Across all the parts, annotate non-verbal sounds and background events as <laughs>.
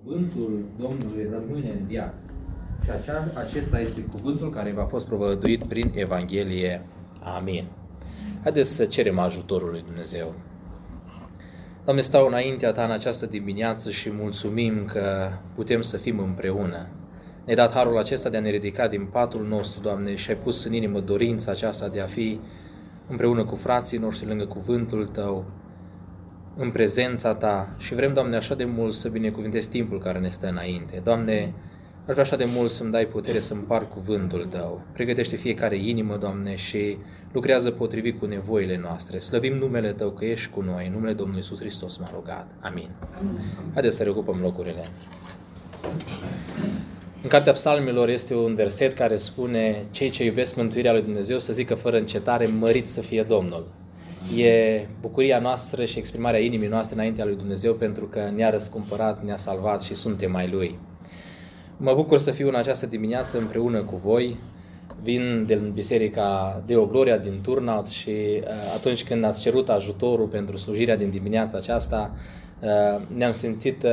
Cuvântul Domnului rămâne în viață. Și așa, acesta este cuvântul care v-a fost provăduit prin Evanghelie. Amin. Haideți să cerem ajutorul lui Dumnezeu. Doamne, stau înaintea Ta în această dimineață și mulțumim că putem să fim împreună. Ne-ai dat harul acesta de a ne ridica din patul nostru, Doamne, și ai pus în inimă dorința aceasta de a fi împreună cu frații noștri lângă cuvântul Tău, în prezența Ta și vrem, Doamne, așa de mult să binecuvintezi timpul care ne stă înainte. Doamne, aș vrea așa de mult să-mi dai putere să împar cuvântul Tău. Pregătește fiecare inimă, Doamne, și lucrează potrivit cu nevoile noastre. Slăvim numele Tău că ești cu noi. În numele Domnului Iisus Hristos m-a rugat. Amin. Haideți să recupăm locurile. În Cartea Psalmilor este un verset care spune cei ce iubesc mântuirea lui Dumnezeu să zică fără încetare, mărit să fie Domnul. E bucuria noastră și exprimarea inimii noastre înaintea lui Dumnezeu pentru că ne-a răscumpărat, ne-a salvat și suntem mai Lui. Mă bucur să fiu în această dimineață împreună cu voi. Vin din Biserica Deo Gloria din Turnhout și atunci când ați cerut ajutorul pentru slujirea din dimineața aceasta, ne-am simțit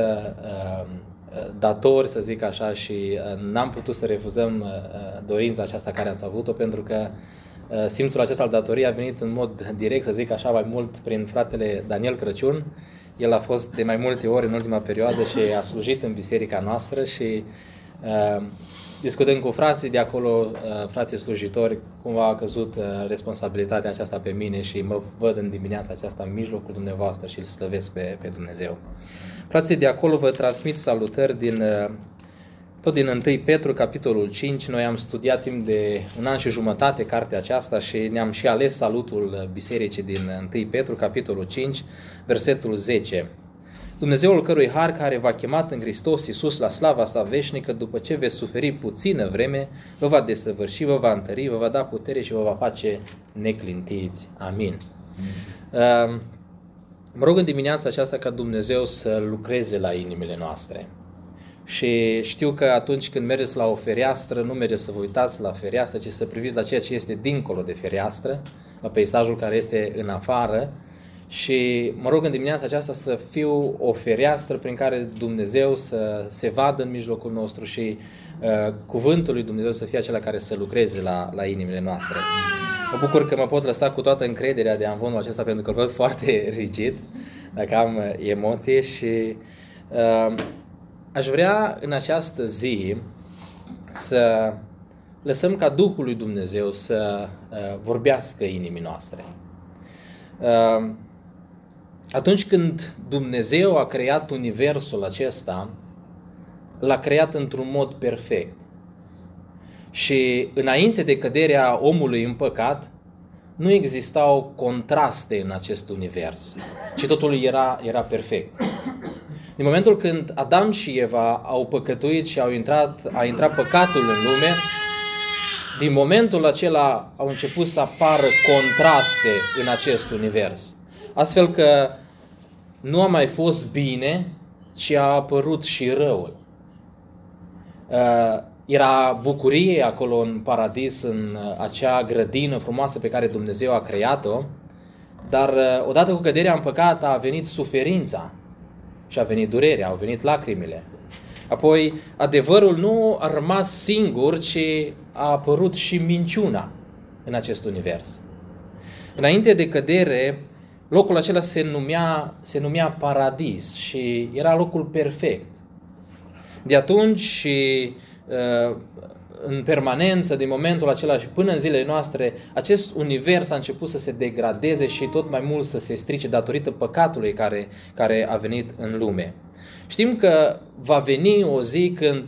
datori, să zic așa, și n-am putut să refuzăm dorința aceasta care ați avut-o pentru că simțul acesta al datoriei a venit în mod direct, să zic așa, mai mult prin fratele Daniel Crăciun. El a fost de mai multe ori în ultima perioadă și a slujit în biserica noastră și uh, discutând cu frații de acolo, uh, frații slujitori, cumva a căzut uh, responsabilitatea aceasta pe mine și mă văd în dimineața aceasta în mijlocul dumneavoastră și îl slăvesc pe, pe Dumnezeu. Frații de acolo vă transmit salutări din uh, tot din 1 Petru, capitolul 5, noi am studiat timp de un an și jumătate cartea aceasta și ne-am și ales salutul bisericii din 1 Petru, capitolul 5, versetul 10. Dumnezeul cărui har care v-a chemat în Hristos Iisus la slava sa veșnică, după ce veți suferi puțină vreme, vă va desăvârși, vă va întări, vă va da putere și vă va face neclintiți. Amin. Mm. Mă rog în dimineața aceasta ca Dumnezeu să lucreze la inimile noastre. Și știu că atunci când mergeți la o fereastră, nu mergeți să vă uitați la fereastră, ci să priviți la ceea ce este dincolo de fereastră, la peisajul care este în afară. Și mă rog în dimineața aceasta să fiu o fereastră prin care Dumnezeu să se vadă în mijlocul nostru și uh, cuvântul lui Dumnezeu să fie acela care să lucreze la, la inimile noastre. Mă bucur că mă pot lăsa cu toată încrederea de amvonul acesta pentru că îl văd <laughs> foarte rigid, dacă am emoție și uh, Aș vrea în această zi să lăsăm ca Duhul lui Dumnezeu să uh, vorbească inimii noastre. Uh, atunci când Dumnezeu a creat universul acesta, l-a creat într-un mod perfect. Și înainte de căderea omului în păcat, nu existau contraste în acest univers, ci totul era, era perfect. Din momentul când Adam și Eva au păcătuit și au intrat, a intrat păcatul în lume, din momentul acela au început să apară contraste în acest univers. Astfel că nu a mai fost bine, ci a apărut și răul. Uh, era bucurie acolo în paradis, în acea grădină frumoasă pe care Dumnezeu a creat-o, dar uh, odată cu căderea în păcat a venit suferința. Și a venit durerea, au venit lacrimile. Apoi, adevărul nu a rămas singur, ci a apărut și minciuna în acest univers. Înainte de cădere, locul acela se numea, se numea paradis și era locul perfect. De atunci și uh, în permanență, din momentul acela și până în zilele noastre, acest univers a început să se degradeze și tot mai mult să se strice datorită păcatului care, care a venit în lume. Știm că va veni o zi când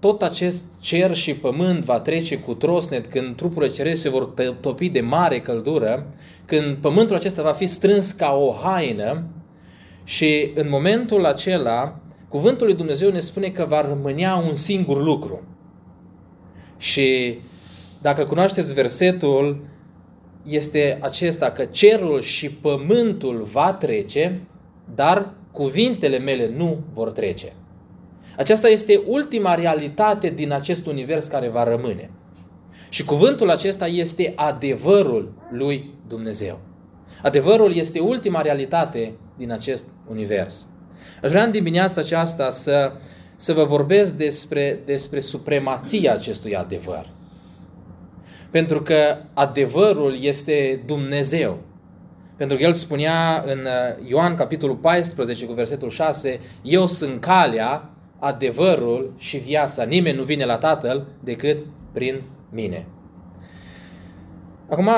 tot acest cer și pământ va trece cu trosnet, când trupurile cerești se vor topi de mare căldură, când pământul acesta va fi strâns ca o haină și în momentul acela, cuvântul lui Dumnezeu ne spune că va rămânea un singur lucru – și dacă cunoașteți versetul, este acesta că cerul și pământul va trece, dar cuvintele mele nu vor trece. Aceasta este ultima realitate din acest univers care va rămâne. Și cuvântul acesta este adevărul lui Dumnezeu. Adevărul este ultima realitate din acest univers. Aș vrea în dimineața aceasta să, să vă vorbesc despre, despre supremația acestui adevăr. Pentru că adevărul este Dumnezeu. Pentru că el spunea în uh, Ioan capitolul 14 cu versetul 6, Eu sunt calea, adevărul și viața. Nimeni nu vine la Tatăl decât prin mine. Acum,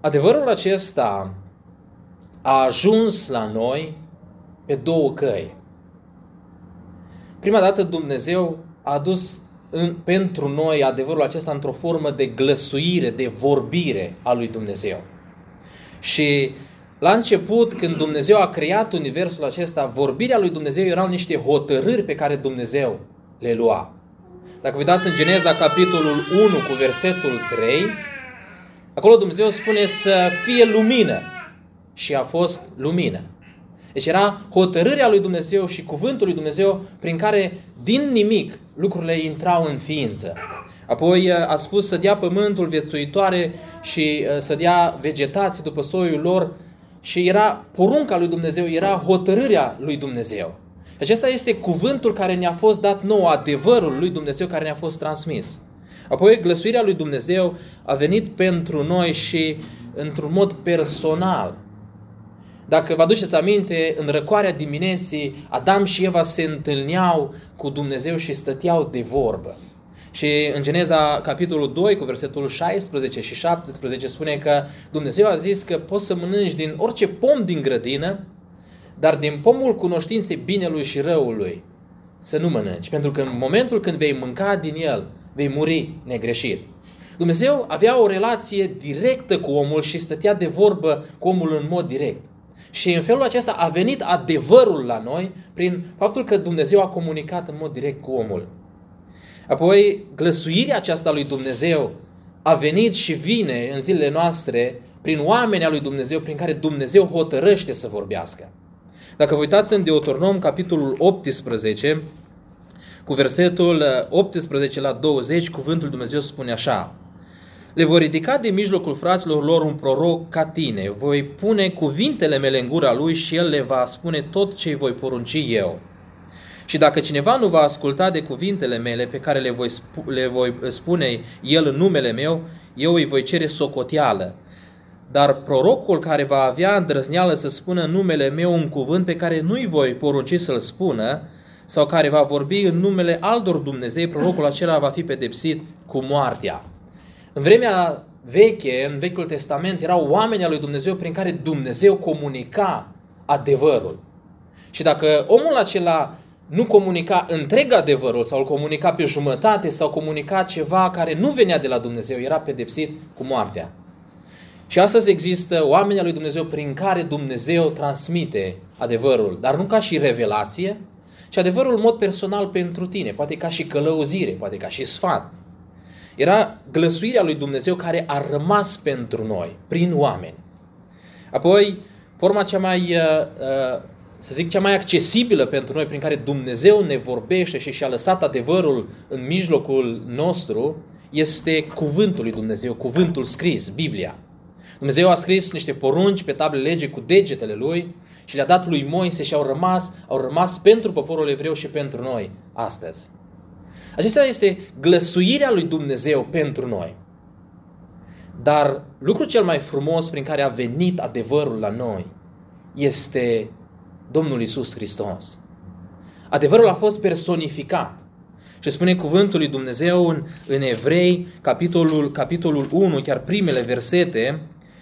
adevărul acesta a ajuns la noi pe două căi. Prima dată Dumnezeu a adus în, pentru noi adevărul acesta într-o formă de glăsuire, de vorbire a lui Dumnezeu. Și la început, când Dumnezeu a creat universul acesta, vorbirea lui Dumnezeu erau niște hotărâri pe care Dumnezeu le lua. Dacă vă uitați în Geneza, capitolul 1, cu versetul 3, acolo Dumnezeu spune să fie lumină. Și a fost lumină. Deci era hotărârea lui Dumnezeu și cuvântul lui Dumnezeu prin care din nimic lucrurile intrau în ființă. Apoi a spus să dea pământul viețuitoare și uh, să dea vegetații după soiul lor și era porunca lui Dumnezeu, era hotărârea lui Dumnezeu. Acesta este cuvântul care ne-a fost dat nou, adevărul lui Dumnezeu care ne-a fost transmis. Apoi glăsuirea lui Dumnezeu a venit pentru noi și într-un mod personal. Dacă vă aduceți aminte, în răcoarea dimineții, Adam și Eva se întâlneau cu Dumnezeu și stăteau de vorbă. Și în Geneza, capitolul 2, cu versetul 16 și 17, spune că Dumnezeu a zis că poți să mănânci din orice pom din grădină, dar din pomul cunoștinței binelui și răului să nu mănânci. Pentru că în momentul când vei mânca din el, vei muri negreșit. Dumnezeu avea o relație directă cu omul și stătea de vorbă cu omul în mod direct. Și în felul acesta a venit adevărul la noi prin faptul că Dumnezeu a comunicat în mod direct cu omul. Apoi, glăsuirea aceasta lui Dumnezeu a venit și vine în zilele noastre prin oamenii lui Dumnezeu, prin care Dumnezeu hotărăște să vorbească. Dacă vă uitați în Deuteronom, capitolul 18, cu versetul 18 la 20, cuvântul Dumnezeu spune așa. Le voi ridica de mijlocul fraților lor un proroc ca tine. Voi pune cuvintele mele în gura lui și el le va spune tot ce îi voi porunci eu. Și dacă cineva nu va asculta de cuvintele mele pe care le voi, spu- le voi spune el în numele meu, eu îi voi cere socoteală. Dar prorocul care va avea îndrăzneală să spună în numele meu un cuvânt pe care nu îi voi porunci să-l spună, sau care va vorbi în numele altor Dumnezei, prorocul acela va fi pedepsit cu moartea. În vremea veche, în Vechiul Testament, erau oameni al lui Dumnezeu prin care Dumnezeu comunica adevărul. Și dacă omul acela nu comunica întreg adevărul sau îl comunica pe jumătate sau comunica ceva care nu venea de la Dumnezeu, era pedepsit cu moartea. Și astăzi există oameni al lui Dumnezeu prin care Dumnezeu transmite adevărul, dar nu ca și revelație, ci adevărul în mod personal pentru tine, poate ca și călăuzire, poate ca și sfat. Era glăsuirea lui Dumnezeu care a rămas pentru noi, prin oameni. Apoi, forma cea mai, uh, uh, să zic, cea mai accesibilă pentru noi, prin care Dumnezeu ne vorbește și și-a lăsat adevărul în mijlocul nostru, este cuvântul lui Dumnezeu, cuvântul scris, Biblia. Dumnezeu a scris niște porunci pe table lege cu degetele lui și le-a dat lui Moise și au rămas, au rămas pentru poporul evreu și pentru noi astăzi. Acesta este glăsuirea lui Dumnezeu pentru noi. Dar lucrul cel mai frumos prin care a venit adevărul la noi este Domnul Isus Hristos. Adevărul a fost personificat. Și spune cuvântul lui Dumnezeu în, în Evrei, capitolul, capitolul 1, chiar primele versete,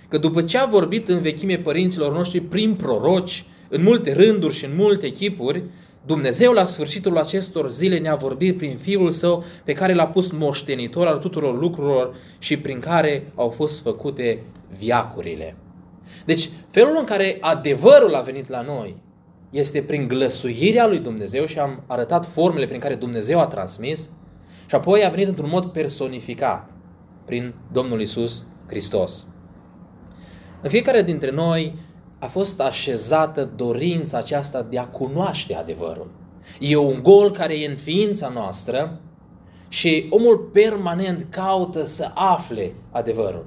că după ce a vorbit în vechime părinților noștri prin proroci, în multe rânduri și în multe chipuri, Dumnezeu la sfârșitul acestor zile ne-a vorbit prin Fiul Său pe care l-a pus moștenitor al tuturor lucrurilor și prin care au fost făcute viacurile. Deci, felul în care adevărul a venit la noi este prin glăsuirea lui Dumnezeu și am arătat formele prin care Dumnezeu a transmis și apoi a venit într-un mod personificat prin Domnul Isus Hristos. În fiecare dintre noi a fost așezată dorința aceasta de a cunoaște adevărul. E un gol care e în ființa noastră și omul permanent caută să afle adevărul.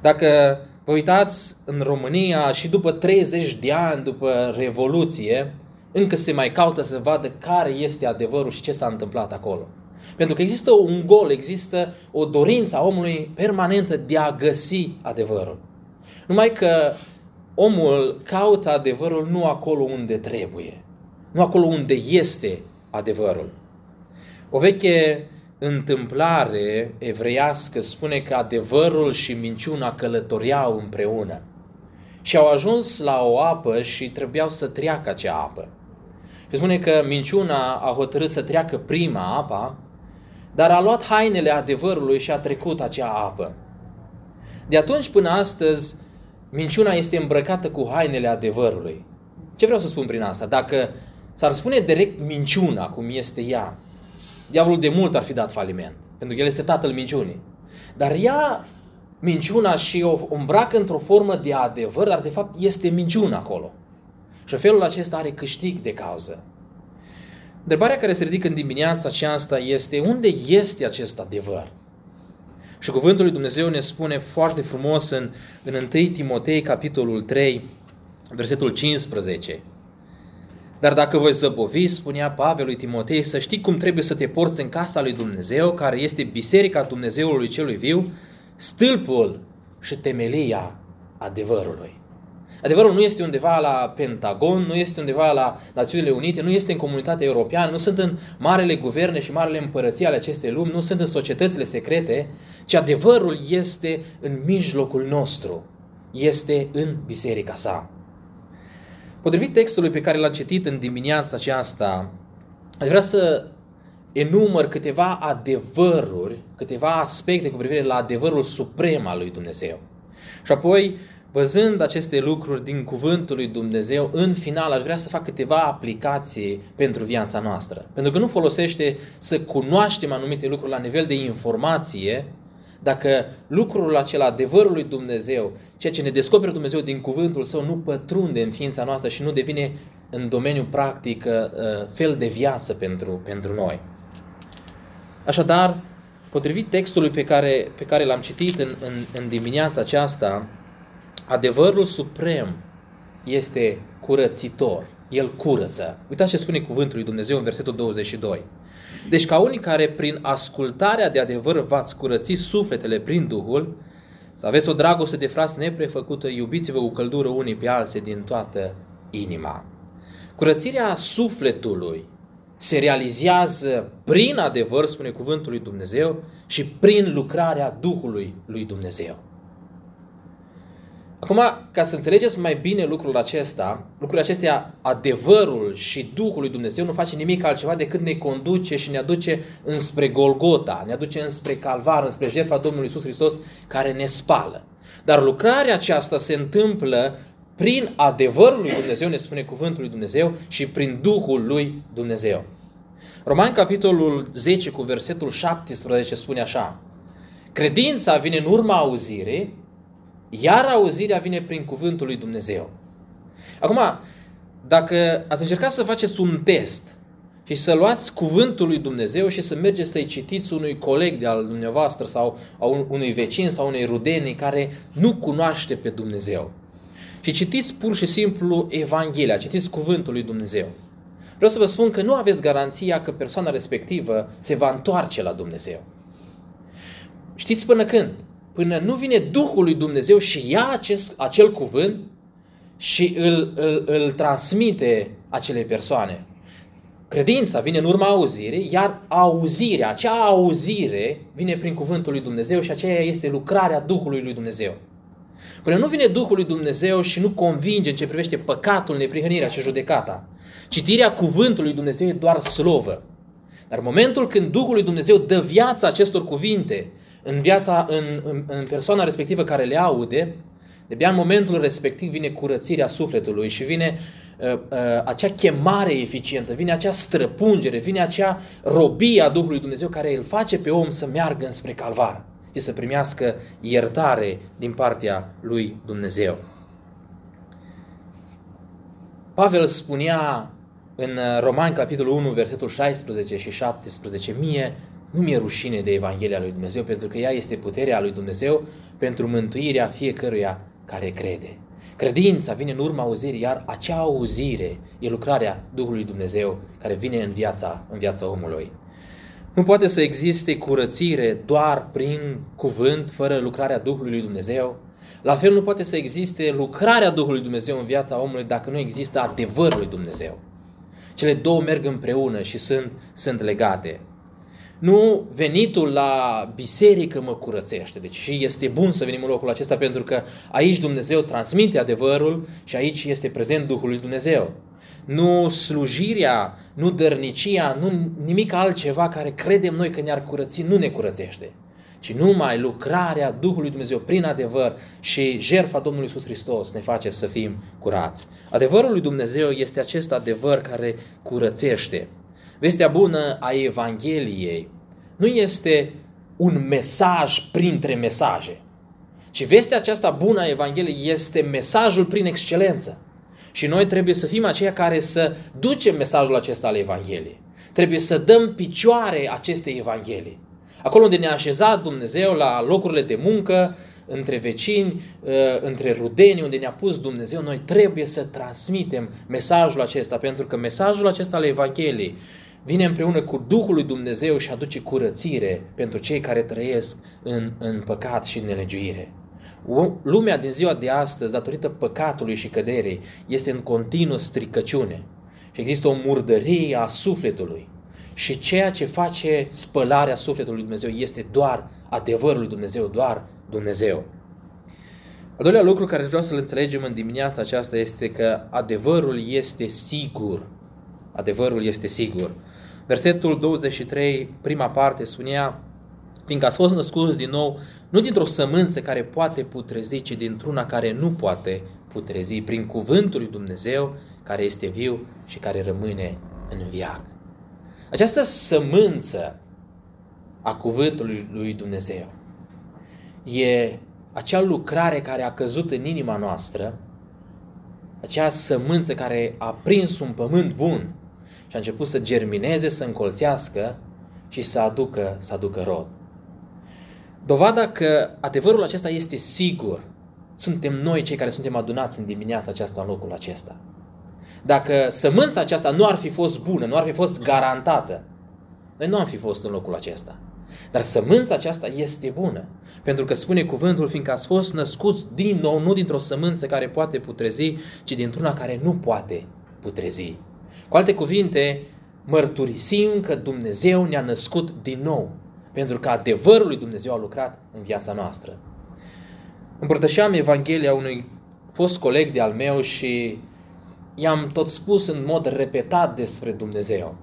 Dacă vă uitați în România și după 30 de ani după Revoluție, încă se mai caută să vadă care este adevărul și ce s-a întâmplat acolo. Pentru că există un gol, există o dorință a omului permanentă de a găsi adevărul. Numai că omul caută adevărul nu acolo unde trebuie, nu acolo unde este adevărul. O veche întâmplare evreiască spune că adevărul și minciuna călătoreau împreună. Și au ajuns la o apă și trebuiau să treacă acea apă. Și spune că minciuna a hotărât să treacă prima apa, dar a luat hainele adevărului și a trecut acea apă. De atunci până astăzi, minciuna este îmbrăcată cu hainele adevărului. Ce vreau să spun prin asta? Dacă s-ar spune direct minciuna, cum este ea, diavolul de mult ar fi dat faliment, pentru că el este tatăl minciunii. Dar ea minciuna și o îmbracă într-o formă de adevăr, dar de fapt este minciuna acolo. Și felul acesta are câștig de cauză. Întrebarea care se ridică în dimineața aceasta este unde este acest adevăr? Și cuvântul lui Dumnezeu ne spune foarte frumos în, în 1 Timotei, capitolul 3, versetul 15. Dar dacă voi zăbovi, spunea Pavel lui Timotei, să știi cum trebuie să te porți în casa lui Dumnezeu, care este biserica Dumnezeului celui viu, stâlpul și temelia adevărului. Adevărul nu este undeva la Pentagon, nu este undeva la Națiunile Unite, nu este în comunitatea europeană, nu sunt în marele guverne și marele împărății ale acestei lumi, nu sunt în societățile secrete, ci adevărul este în mijlocul nostru, este în biserica sa. Potrivit textului pe care l-am citit în dimineața aceasta, aș vrea să enumăr câteva adevăruri, câteva aspecte cu privire la adevărul suprem al lui Dumnezeu. Și apoi, văzând aceste lucruri din cuvântul lui Dumnezeu, în final aș vrea să fac câteva aplicații pentru viața noastră. Pentru că nu folosește să cunoaștem anumite lucruri la nivel de informație, dacă lucrul acela, adevărul lui Dumnezeu, ceea ce ne descoperă Dumnezeu din cuvântul său, nu pătrunde în ființa noastră și nu devine în domeniul practic uh, fel de viață pentru, pentru noi. Așadar, potrivit textului pe care, pe care l-am citit în, în, în dimineața aceasta, adevărul suprem este curățitor. El curăță. Uitați ce spune cuvântul lui Dumnezeu în versetul 22. Deci ca unii care prin ascultarea de adevăr v-ați curăți sufletele prin Duhul, să aveți o dragoste de fras neprefăcută, iubiți-vă cu căldură unii pe alții din toată inima. Curățirea sufletului se realizează prin adevăr, spune cuvântul lui Dumnezeu, și prin lucrarea Duhului lui Dumnezeu. Acum, ca să înțelegeți mai bine lucrul acesta, lucrul acestea, adevărul și Duhul lui Dumnezeu nu face nimic altceva decât ne conduce și ne aduce înspre Golgota, ne aduce înspre Calvar, înspre jertfa Domnului Isus Hristos care ne spală. Dar lucrarea aceasta se întâmplă prin adevărul lui Dumnezeu, ne spune cuvântul lui Dumnezeu, și prin Duhul lui Dumnezeu. Roman capitolul 10 cu versetul 17 spune așa. Credința vine în urma auzirii, iar auzirea vine prin cuvântul lui Dumnezeu. Acum, dacă ați încercat să faceți un test și să luați cuvântul lui Dumnezeu și să mergeți să-i citiți unui coleg de al dumneavoastră sau a unui vecin sau unei rudenii care nu cunoaște pe Dumnezeu. Și citiți pur și simplu Evanghelia, citiți cuvântul lui Dumnezeu. Vreau să vă spun că nu aveți garanția că persoana respectivă se va întoarce la Dumnezeu. Știți până când? Până nu vine Duhul lui Dumnezeu și ia acest, acel cuvânt și îl, îl, îl transmite acelei persoane. Credința vine în urma auzirii, iar auzirea, acea auzire vine prin cuvântul lui Dumnezeu și aceea este lucrarea Duhului lui Dumnezeu. Până nu vine Duhul lui Dumnezeu și nu convinge în ce privește păcatul, neprihănirea și judecata. Citirea cuvântului lui Dumnezeu e doar slovă. Dar în momentul când Duhul lui Dumnezeu dă viața acestor cuvinte în viața, în, în, în persoana respectivă care le aude, de în momentul respectiv vine curățirea sufletului și vine uh, uh, acea chemare eficientă, vine acea străpungere, vine acea robie a Duhului Dumnezeu care îl face pe om să meargă înspre calvar și să primească iertare din partea lui Dumnezeu. Pavel spunea în Romani, capitolul 1, versetul 16 și 17, mie nu mi-e rușine de Evanghelia lui Dumnezeu, pentru că ea este puterea lui Dumnezeu pentru mântuirea fiecăruia care crede. Credința vine în urma auzirii, iar acea auzire e lucrarea Duhului Dumnezeu care vine în viața, în viața omului. Nu poate să existe curățire doar prin cuvânt, fără lucrarea Duhului lui Dumnezeu. La fel nu poate să existe lucrarea Duhului Dumnezeu în viața omului dacă nu există adevărul lui Dumnezeu. Cele două merg împreună și sunt, sunt legate. Nu venitul la biserică mă curățește. Deci și este bun să venim în locul acesta pentru că aici Dumnezeu transmite adevărul și aici este prezent Duhul lui Dumnezeu. Nu slujirea, nu dărnicia, nu nimic altceva care credem noi că ne-ar curăți, nu ne curățește. Ci numai lucrarea Duhului Dumnezeu prin adevăr și jertfa Domnului Isus Hristos ne face să fim curați. Adevărul lui Dumnezeu este acest adevăr care curățește. Vestea bună a Evangheliei nu este un mesaj printre mesaje, ci vestea aceasta bună a Evangheliei este mesajul prin excelență. Și noi trebuie să fim aceia care să ducem mesajul acesta al Evangheliei. Trebuie să dăm picioare acestei Evanghelii. Acolo unde ne-a așezat Dumnezeu la locurile de muncă, între vecini, uh, între rudeni, unde ne-a pus Dumnezeu, noi trebuie să transmitem mesajul acesta, pentru că mesajul acesta al Evangheliei vine împreună cu Duhul lui Dumnezeu și aduce curățire pentru cei care trăiesc în, în păcat și în nelegiuire. Lumea din ziua de astăzi, datorită păcatului și căderii, este în continuă stricăciune. Și există o murdărie a sufletului. Și ceea ce face spălarea sufletului lui Dumnezeu este doar adevărul lui Dumnezeu, doar Dumnezeu. Al doilea lucru care vreau să-l înțelegem în dimineața aceasta este că adevărul este sigur. Adevărul este sigur. Versetul 23, prima parte, spunea, fiindcă ați fost născuți din nou, nu dintr-o sămânță care poate putrezi, ci dintr-una care nu poate putrezi, prin cuvântul lui Dumnezeu, care este viu și care rămâne în viac. Această sămânță a cuvântului lui Dumnezeu e acea lucrare care a căzut în inima noastră, acea sămânță care a prins un pământ bun și a început să germineze, să încolțească și să aducă, să aducă rod. Dovada că adevărul acesta este sigur, suntem noi cei care suntem adunați în dimineața aceasta în locul acesta. Dacă sămânța aceasta nu ar fi fost bună, nu ar fi fost garantată, noi nu am fi fost în locul acesta. Dar sămânța aceasta este bună. Pentru că spune cuvântul, fiindcă ați fost născuți din nou, nu dintr-o sămânță care poate putrezi, ci dintr-una care nu poate putrezi. Cu alte cuvinte, mărturisim că Dumnezeu ne-a născut din nou, pentru că adevărul lui Dumnezeu a lucrat în viața noastră. Împărtășeam Evanghelia unui fost coleg de al meu și i-am tot spus în mod repetat despre Dumnezeu.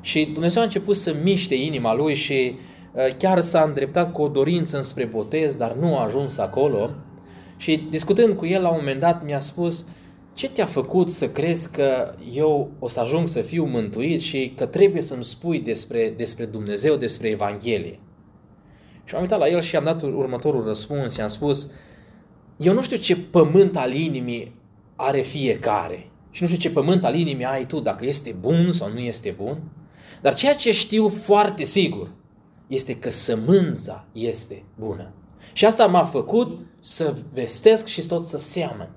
Și Dumnezeu a început să miște inima lui și uh, chiar s-a îndreptat cu o dorință înspre botez, dar nu a ajuns acolo. Și discutând cu el la un moment dat mi-a spus, ce te-a făcut să crezi că eu o să ajung să fiu mântuit și că trebuie să-mi spui despre, despre Dumnezeu, despre Evanghelie? Și am uitat la el și am dat următorul răspuns. I-am spus, eu nu știu ce pământ al inimii are fiecare. Și nu știu ce pământ al inimii ai tu, dacă este bun sau nu este bun. Dar ceea ce știu foarte sigur este că sămânța este bună. Și asta m-a făcut să vestesc și tot să seamăn.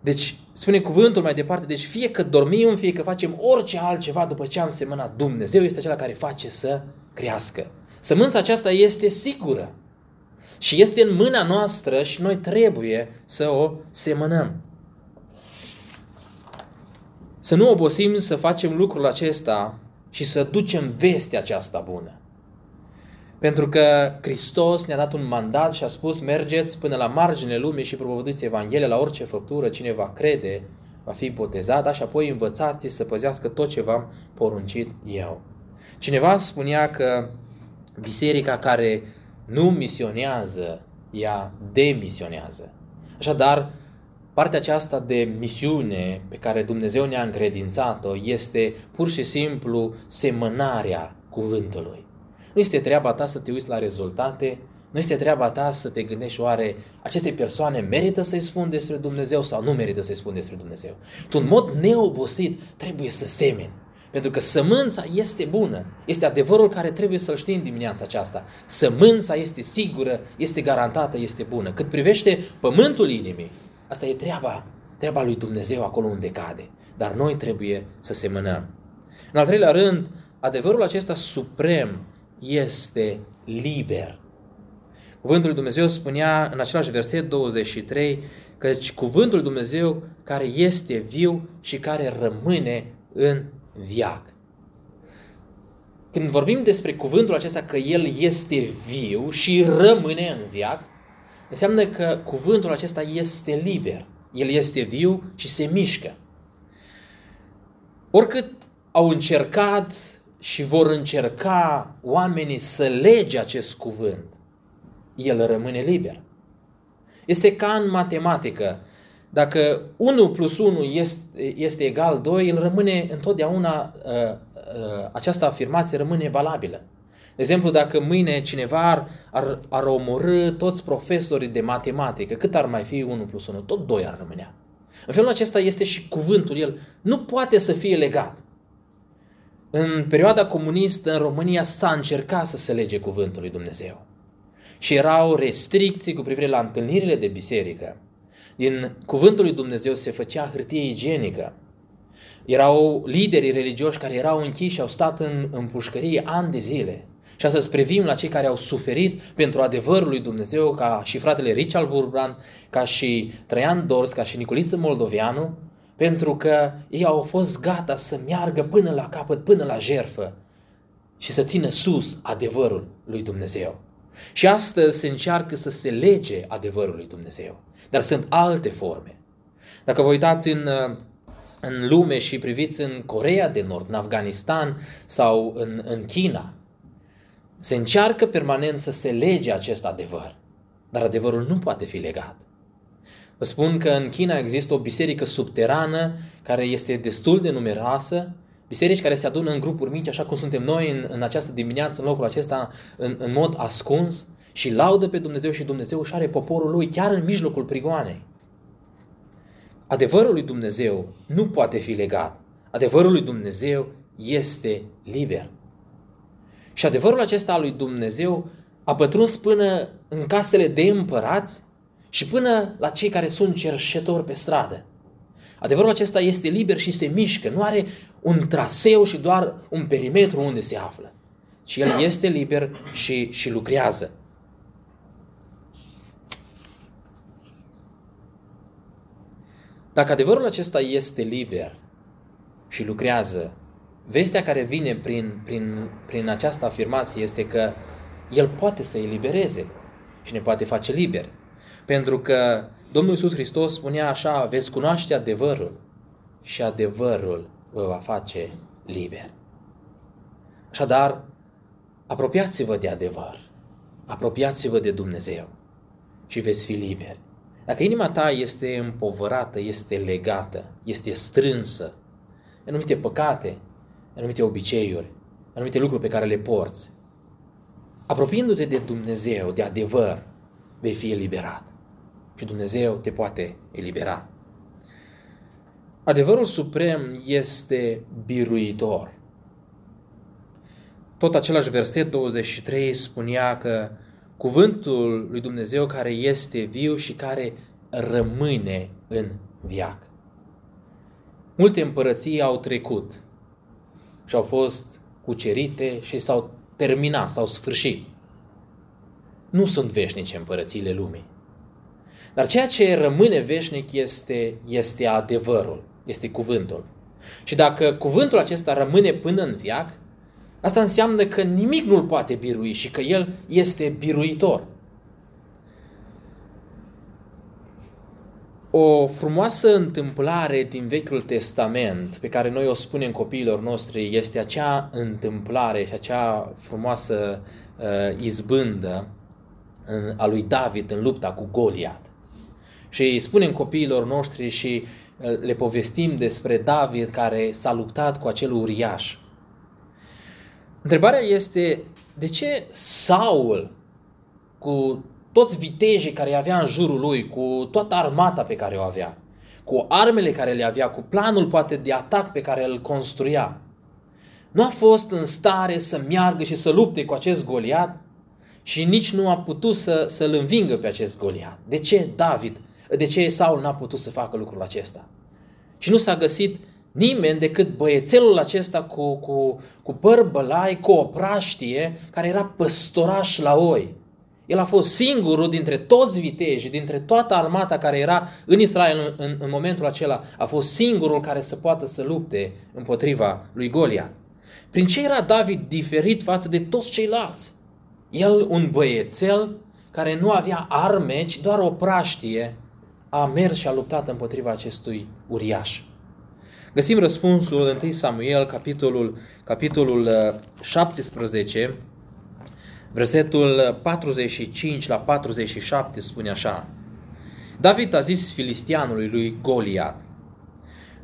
Deci, spune cuvântul mai departe, deci fie că dormim, fie că facem orice altceva după ce am semănat, Dumnezeu este acela care face să crească. Sămânța aceasta este sigură și este în mâna noastră și noi trebuie să o semănăm. Să nu obosim să facem lucrul acesta și să ducem vestea aceasta bună. Pentru că Hristos ne-a dat un mandat și a spus mergeți până la marginile lumii și propovăduiți Evanghelia la orice făptură, cine va crede va fi botezat, da? și apoi învățați să păzească tot ce v-am poruncit eu. Cineva spunea că biserica care nu misionează, ea demisionează. Așadar, partea aceasta de misiune pe care Dumnezeu ne-a încredințat-o este pur și simplu semănarea cuvântului. Nu este treaba ta să te uiți la rezultate, nu este treaba ta să te gândești oare aceste persoane merită să-i spun despre Dumnezeu sau nu merită să-i spun despre Dumnezeu. Tu în mod neobosit trebuie să semeni. Pentru că sămânța este bună. Este adevărul care trebuie să-l știm dimineața aceasta. Sămânța este sigură, este garantată, este bună. Cât privește pământul inimii, asta e treaba, treaba lui Dumnezeu acolo unde cade. Dar noi trebuie să semănăm. În al treilea rând, adevărul acesta suprem este liber. Cuvântul lui Dumnezeu spunea în același verset 23 căci cuvântul lui Dumnezeu care este viu și care rămâne în viac. Când vorbim despre cuvântul acesta că el este viu și rămâne în viac, înseamnă că cuvântul acesta este liber. El este viu și se mișcă. Oricât au încercat și vor încerca oamenii să lege acest cuvânt, el rămâne liber. Este ca în matematică. Dacă 1 plus 1 este, este egal 2, el rămâne întotdeauna, uh, uh, această afirmație rămâne valabilă. De exemplu, dacă mâine cineva ar, ar, ar omorâ toți profesorii de matematică, cât ar mai fi 1 plus 1? Tot 2 ar rămânea. În felul acesta este și cuvântul. El nu poate să fie legat. În perioada comunistă în România s-a încercat să se lege cuvântul lui Dumnezeu. Și erau restricții cu privire la întâlnirile de biserică. Din cuvântul lui Dumnezeu se făcea hârtie igienică. Erau liderii religioși care erau închiși și au stat în, în pușcărie ani de zile. Și astăzi privim la cei care au suferit pentru adevărul lui Dumnezeu, ca și fratele Richard Vurbrand, ca și Traian Dors, ca și Nicoliță Moldovianu, pentru că ei au fost gata să meargă până la capăt, până la jerfă și să țină sus adevărul lui Dumnezeu. Și astăzi se încearcă să se lege adevărul lui Dumnezeu. Dar sunt alte forme. Dacă vă uitați în, în lume și priviți în Corea de Nord, în Afganistan sau în, în China, se încearcă permanent să se lege acest adevăr. Dar adevărul nu poate fi legat. Vă spun că în China există o biserică subterană care este destul de numeroasă, biserici care se adună în grupuri mici, așa cum suntem noi în, în această dimineață, în locul acesta, în, în mod ascuns și laudă pe Dumnezeu și Dumnezeu și are poporul lui chiar în mijlocul prigoanei. Adevărul lui Dumnezeu nu poate fi legat. Adevărul lui Dumnezeu este liber. Și adevărul acesta al lui Dumnezeu a pătruns până în casele de împărați și până la cei care sunt cerșetori pe stradă. Adevărul acesta este liber și se mișcă, nu are un traseu și doar un perimetru unde se află, ci el este liber și, și lucrează. Dacă adevărul acesta este liber și lucrează, vestea care vine prin, prin, prin această afirmație este că el poate să elibereze și ne poate face liberi. Pentru că Domnul Iisus Hristos spunea așa, veți cunoaște adevărul și adevărul vă va face liber. Așadar, apropiați-vă de adevăr, apropiați-vă de Dumnezeu și veți fi liberi. Dacă inima ta este împovărată, este legată, este strânsă, anumite păcate, anumite obiceiuri, anumite lucruri pe care le porți, apropiindu-te de Dumnezeu, de adevăr, vei fi eliberat și Dumnezeu te poate elibera. Adevărul suprem este biruitor. Tot același verset 23 spunea că cuvântul lui Dumnezeu care este viu și care rămâne în viac. Multe împărății au trecut și au fost cucerite și s-au terminat, s-au sfârșit. Nu sunt veșnice împărățiile lumii. Dar ceea ce rămâne veșnic este, este adevărul, este cuvântul. Și dacă cuvântul acesta rămâne până în viac, asta înseamnă că nimic nu-l poate birui și că el este biruitor. O frumoasă întâmplare din Vechiul Testament pe care noi o spunem copiilor noștri este acea întâmplare și acea frumoasă uh, izbândă în, a lui David în lupta cu Goliat. Și îi spunem copiilor noștri și uh, le povestim despre David care s-a luptat cu acel uriaș. Întrebarea este, de ce Saul, cu toți vitejii care avea în jurul lui, cu toată armata pe care o avea, cu armele care le avea, cu planul poate de atac pe care îl construia, nu a fost în stare să meargă și să lupte cu acest Goliat și nici nu a putut să, să-l învingă pe acest Goliat. De ce David, de ce Saul n-a putut să facă lucrul acesta? Și nu s-a găsit nimeni decât băiețelul acesta cu, cu, cu păr bălai, cu o praștie, care era păstoraș la oi. El a fost singurul dintre toți vitejii, dintre toată armata care era în Israel în, în momentul acela, a fost singurul care să poată să lupte împotriva lui Goliat. Prin ce era David diferit față de toți ceilalți? El, un băiețel care nu avea arme, ci doar o praștie, a mers și a luptat împotriva acestui uriaș. Găsim răspunsul în 1 Samuel, capitolul, capitolul 17, uh, versetul 45 la 47 spune așa. David a zis filistianului lui Goliat,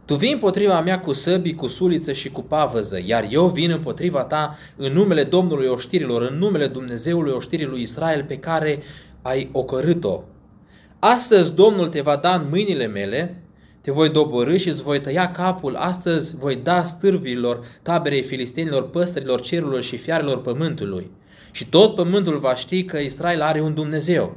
Tu vii împotriva mea cu săbii, cu suliță și cu pavăză, iar eu vin împotriva ta în numele Domnului oștirilor, în numele Dumnezeului oștirii lui Israel pe care ai ocărât-o. Astăzi Domnul te va da în mâinile mele te voi doborâ și îți voi tăia capul. Astăzi voi da stârvilor taberei filistenilor, păstărilor cerurilor și fiarelor pământului. Și tot pământul va ști că Israel are un Dumnezeu.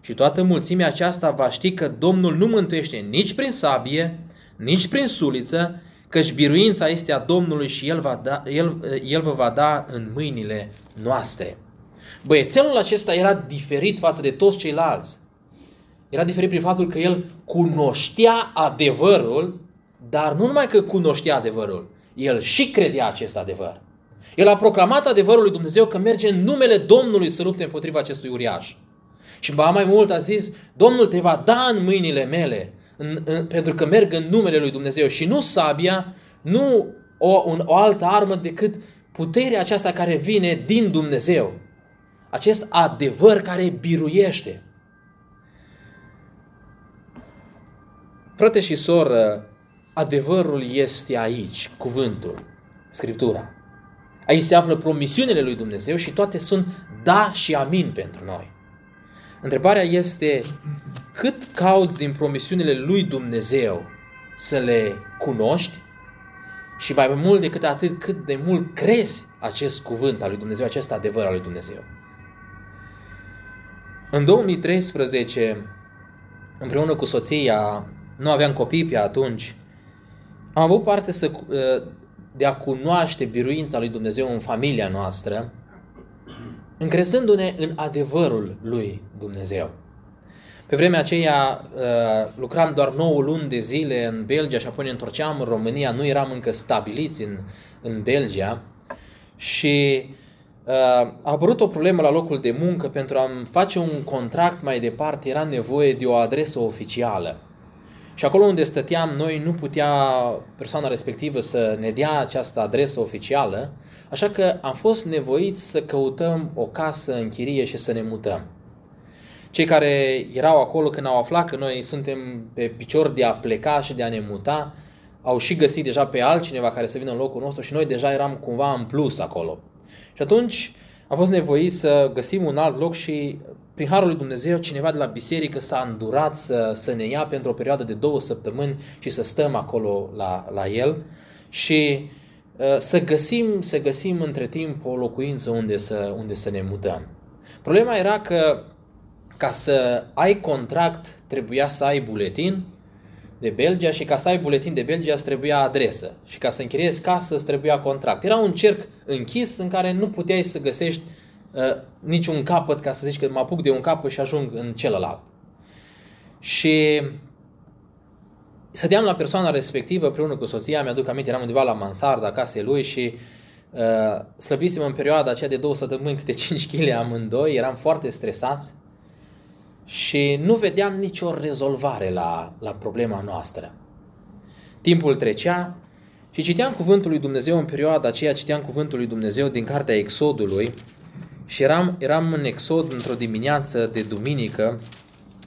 Și toată mulțimea aceasta va ști că Domnul nu mântuiește nici prin sabie, nici prin suliță, căci biruința este a Domnului și El, va da, el, el vă va da în mâinile noastre. Băiețelul acesta era diferit față de toți ceilalți. Era diferit prin faptul că el cunoștea adevărul, dar nu numai că cunoștea adevărul, el și credea acest adevăr. El a proclamat adevărul lui Dumnezeu că merge în numele Domnului să lupte împotriva acestui uriaș. Și ba mai mult a zis, Domnul te va da în mâinile mele, în, în, pentru că merg în numele lui Dumnezeu și nu sabia, nu o, un, o altă armă decât puterea aceasta care vine din Dumnezeu. Acest adevăr care biruiește. Frate și soră, adevărul este aici, cuvântul, Scriptura. Aici se află promisiunile lui Dumnezeu și toate sunt da și amin pentru noi. Întrebarea este cât cauți din promisiunile lui Dumnezeu să le cunoști și mai mult decât atât, cât de mult crezi acest cuvânt al lui Dumnezeu, acest adevăr al lui Dumnezeu. În 2013, împreună cu soția, nu aveam copii pe atunci, am avut parte să, ă, de a cunoaște biruința lui Dumnezeu în familia noastră, încrezându-ne în adevărul lui Dumnezeu. Pe vremea aceea ă, lucram doar 9 luni de zile în Belgia și apoi ne întorceam în România, nu eram încă stabiliți în, în Belgia și ă, a apărut o problemă la locul de muncă pentru a face un contract mai departe, era nevoie de o adresă oficială. Și acolo unde stăteam noi nu putea persoana respectivă să ne dea această adresă oficială, așa că am fost nevoiți să căutăm o casă în chirie și să ne mutăm. Cei care erau acolo când au aflat că noi suntem pe picior de a pleca și de a ne muta, au și găsit deja pe altcineva care să vină în locul nostru și noi deja eram cumva în plus acolo. Și atunci am fost nevoiți să găsim un alt loc și prin Harul lui Dumnezeu, cineva de la biserică s-a îndurat să, să ne ia pentru o perioadă de două săptămâni și să stăm acolo la, la el și uh, să găsim, să găsim între timp o locuință unde să, unde să ne mutăm. Problema era că ca să ai contract trebuia să ai buletin de Belgia și ca să ai buletin de Belgia îți trebuia adresă și ca să închiriezi casă îți trebuia contract. Era un cerc închis în care nu puteai să găsești uh, niciun capăt ca să zici că mă apuc de un capăt și ajung în celălalt. Și stăteam la persoana respectivă împreună cu soția, mi-aduc aminte, eram undeva la mansarda casei lui și uh, slăbisem în perioada aceea de două săptămâni câte <laughs> 5 kg amândoi, eram foarte stresați și nu vedeam nicio rezolvare la, la problema noastră. Timpul trecea și citeam cuvântul lui Dumnezeu în perioada aceea, citeam cuvântul lui Dumnezeu din cartea Exodului și eram, eram în Exod într-o dimineață de duminică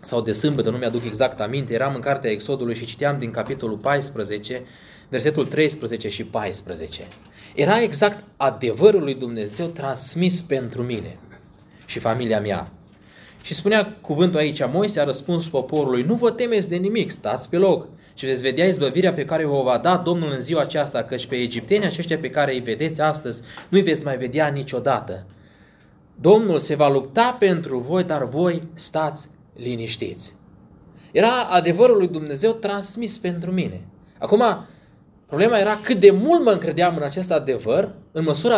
sau de sâmbătă, nu mi-aduc exact aminte, eram în cartea Exodului și citeam din capitolul 14, versetul 13 și 14. Era exact adevărul lui Dumnezeu transmis pentru mine și familia mea. Și spunea cuvântul aici, Moise a răspuns poporului, nu vă temeți de nimic, stați pe loc, și veți vedea izbăvirea pe care o va da Domnul în ziua aceasta, căci pe egiptenii aceștia pe care îi vedeți astăzi nu-i veți mai vedea niciodată. Domnul se va lupta pentru voi, dar voi stați liniștiți. Era adevărul lui Dumnezeu transmis pentru mine. Acum, problema era cât de mult mă încredeam în acest adevăr, în măsura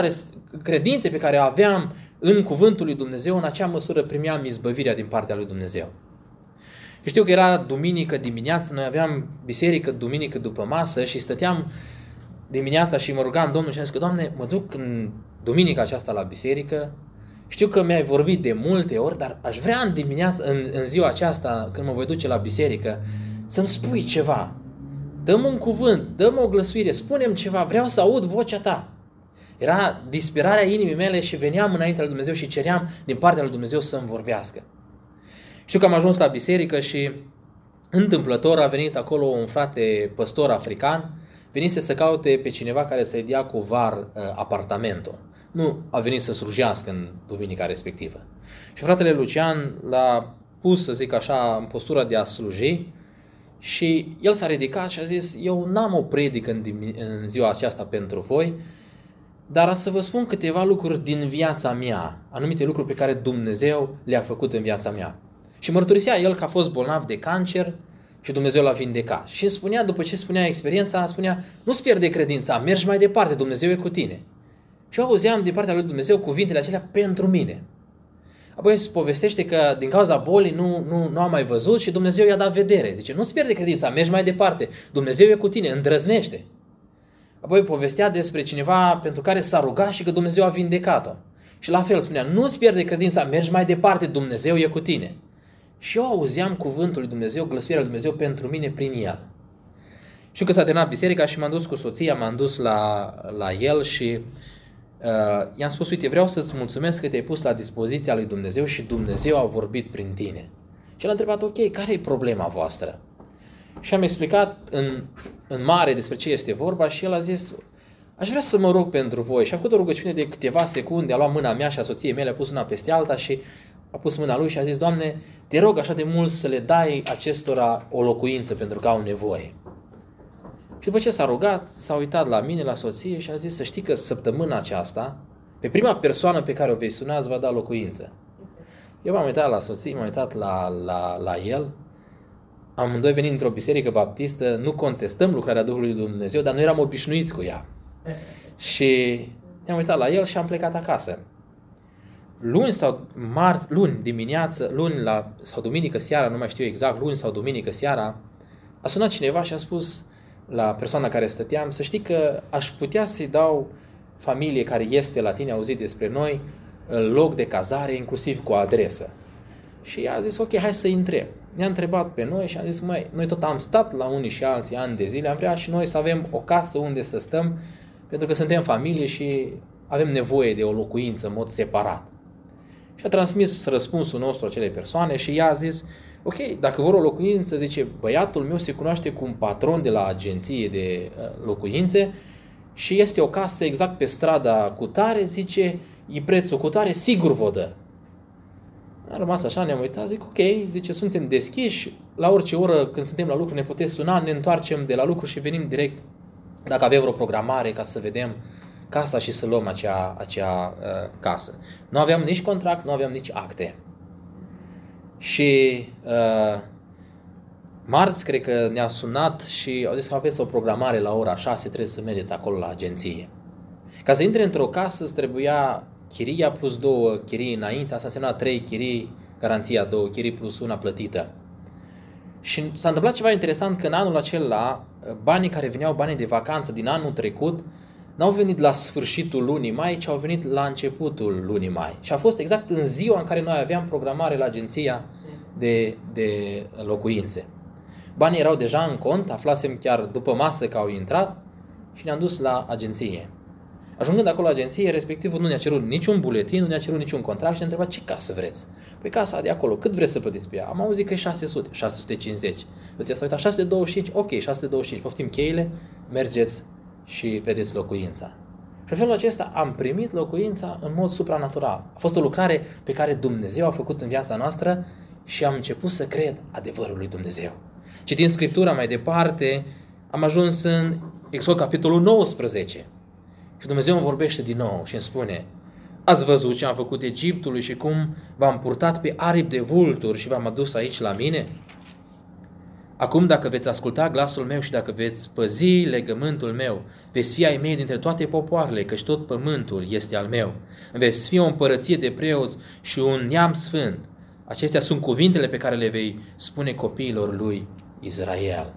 credinței pe care o aveam în cuvântul lui Dumnezeu, în acea măsură primeam izbăvirea din partea lui Dumnezeu. Eu știu că era duminică dimineață, noi aveam biserică duminică după masă și stăteam dimineața și mă rugam Domnul și am zis că, Doamne, mă duc în duminica aceasta la biserică, știu că mi-ai vorbit de multe ori, dar aș vrea în dimineața, în, în ziua aceasta, când mă voi duce la biserică, să-mi spui ceva. Dăm un cuvânt, dăm o glăsuire, spunem ceva, vreau să aud vocea ta. Era disperarea inimii mele și veneam înaintea lui Dumnezeu și ceream din partea lui Dumnezeu să-mi vorbească. Știu că am ajuns la biserică și întâmplător a venit acolo un frate păstor african, venise să caute pe cineva care să-i dea cu var uh, apartamentul. Nu a venit să slujească în duminica respectivă. Și fratele Lucian l-a pus, să zic așa, în postura de a sluji și el s-a ridicat și a zis, eu n-am o predică în, în ziua aceasta pentru voi, dar să vă spun câteva lucruri din viața mea, anumite lucruri pe care Dumnezeu le-a făcut în viața mea. Și mărturisea el că a fost bolnav de cancer și Dumnezeu l-a vindecat. Și spunea, după ce spunea experiența, spunea, nu-ți pierde credința, mergi mai departe, Dumnezeu e cu tine. Și eu auzeam din partea lui Dumnezeu cuvintele acelea pentru mine. Apoi se povestește că din cauza bolii nu, nu, nu a mai văzut și Dumnezeu i-a dat vedere. Zice, nu-ți pierde credința, mergi mai departe. Dumnezeu e cu tine, îndrăznește. Apoi povestea despre cineva pentru care s-a rugat și că Dumnezeu a vindecat-o. Și la fel spunea, nu-ți pierde credința, mergi mai departe, Dumnezeu e cu tine. Și eu auzeam cuvântul lui Dumnezeu, glăsuirea lui Dumnezeu pentru mine prin el. Știu că s-a terminat biserica și m-am dus cu soția, m-am dus la, la el și uh, i-am spus, uite, vreau să-ți mulțumesc că te-ai pus la dispoziția lui Dumnezeu și Dumnezeu a vorbit prin tine. Și el a întrebat, ok, care e problema voastră? Și am explicat în, în mare despre ce este vorba și el a zis, aș vrea să mă rog pentru voi. Și a făcut o rugăciune de câteva secunde, a luat mâna mea și a soției mele, a pus una peste alta și a pus mâna lui și a zis, Doamne, te rog așa de mult să le dai acestora o locuință pentru că au nevoie. Și după ce s-a rugat, s-a uitat la mine, la soție și a zis să știi că săptămâna aceasta, pe prima persoană pe care o vei suna, îți va da locuință. Eu m-am uitat la soție, m-am uitat la, la, la el, amândoi venind într-o biserică baptistă, nu contestăm lucrarea Duhului Dumnezeu, dar noi eram obișnuiți cu ea. Și ne-am uitat la el și am plecat acasă luni sau marți, luni dimineață, luni la, sau duminică seara, nu mai știu exact, luni sau duminică seara, a sunat cineva și a spus la persoana care stăteam, să știi că aș putea să-i dau familie care este la tine, auzit despre noi, în loc de cazare, inclusiv cu o adresă. Și a zis, ok, hai să intre. Ne-a întrebat pe noi și a zis, măi, noi tot am stat la unii și alții ani de zile, am vrea și noi să avem o casă unde să stăm, pentru că suntem familie și avem nevoie de o locuință în mod separat. Și a transmis răspunsul nostru acelei persoane și ea a zis, ok, dacă vor o locuință, zice, băiatul meu se cunoaște cu un patron de la agenție de uh, locuințe și este o casă exact pe strada cu tare, zice, e prețul cu tare, sigur vă dă. A rămas așa, ne-am uitat, zic, ok, zice, suntem deschiși, la orice oră când suntem la lucru ne puteți suna, ne întoarcem de la lucru și venim direct dacă avem vreo programare ca să vedem uh, casa și să luăm acea, acea uh, casă. Nu aveam nici contract, nu aveam nici acte. Și uh, marți, cred că ne-a sunat și au zis că aveți o programare la ora 6, trebuie să mergeți acolo la agenție. Ca să intre într-o casă, îți trebuia chiria plus două chirii înainte, asta însemna trei chirii, garanția două chirii plus una plătită. Și s-a întâmplat ceva interesant că în anul acela, banii care veneau, banii de vacanță din anul trecut, n-au venit la sfârșitul lunii mai, ci au venit la începutul lunii mai. Și a fost exact în ziua în care noi aveam programare la agenția de, de locuințe. Banii erau deja în cont, aflasem chiar după masă că au intrat și ne-am dus la agenție. Ajungând acolo la agenție, respectivul nu ne-a cerut niciun buletin, nu ne-a cerut niciun contract și ne-a întrebat ce casă vreți. Păi casa de acolo, cât vreți să plătiți pe ea? Am auzit că e 600, 650. Îți asta uitat 625, ok, 625, poftim cheile, mergeți și vedeți locuința. Și în felul acesta am primit locuința în mod supranatural. A fost o lucrare pe care Dumnezeu a făcut în viața noastră și am început să cred adevărul lui Dumnezeu. Citind Scriptura mai departe, am ajuns în Exod capitolul 19. Și Dumnezeu îmi vorbește din nou și îmi spune, Ați văzut ce am făcut Egiptului și cum v-am purtat pe aripi de vulturi și v-am adus aici la mine? Acum, dacă veți asculta glasul meu și dacă veți păzi legământul meu, veți fi ai mei dintre toate popoarele, căci tot pământul este al meu. Veți fi o împărăție de preoți și un neam sfânt. Acestea sunt cuvintele pe care le vei spune copiilor lui Israel.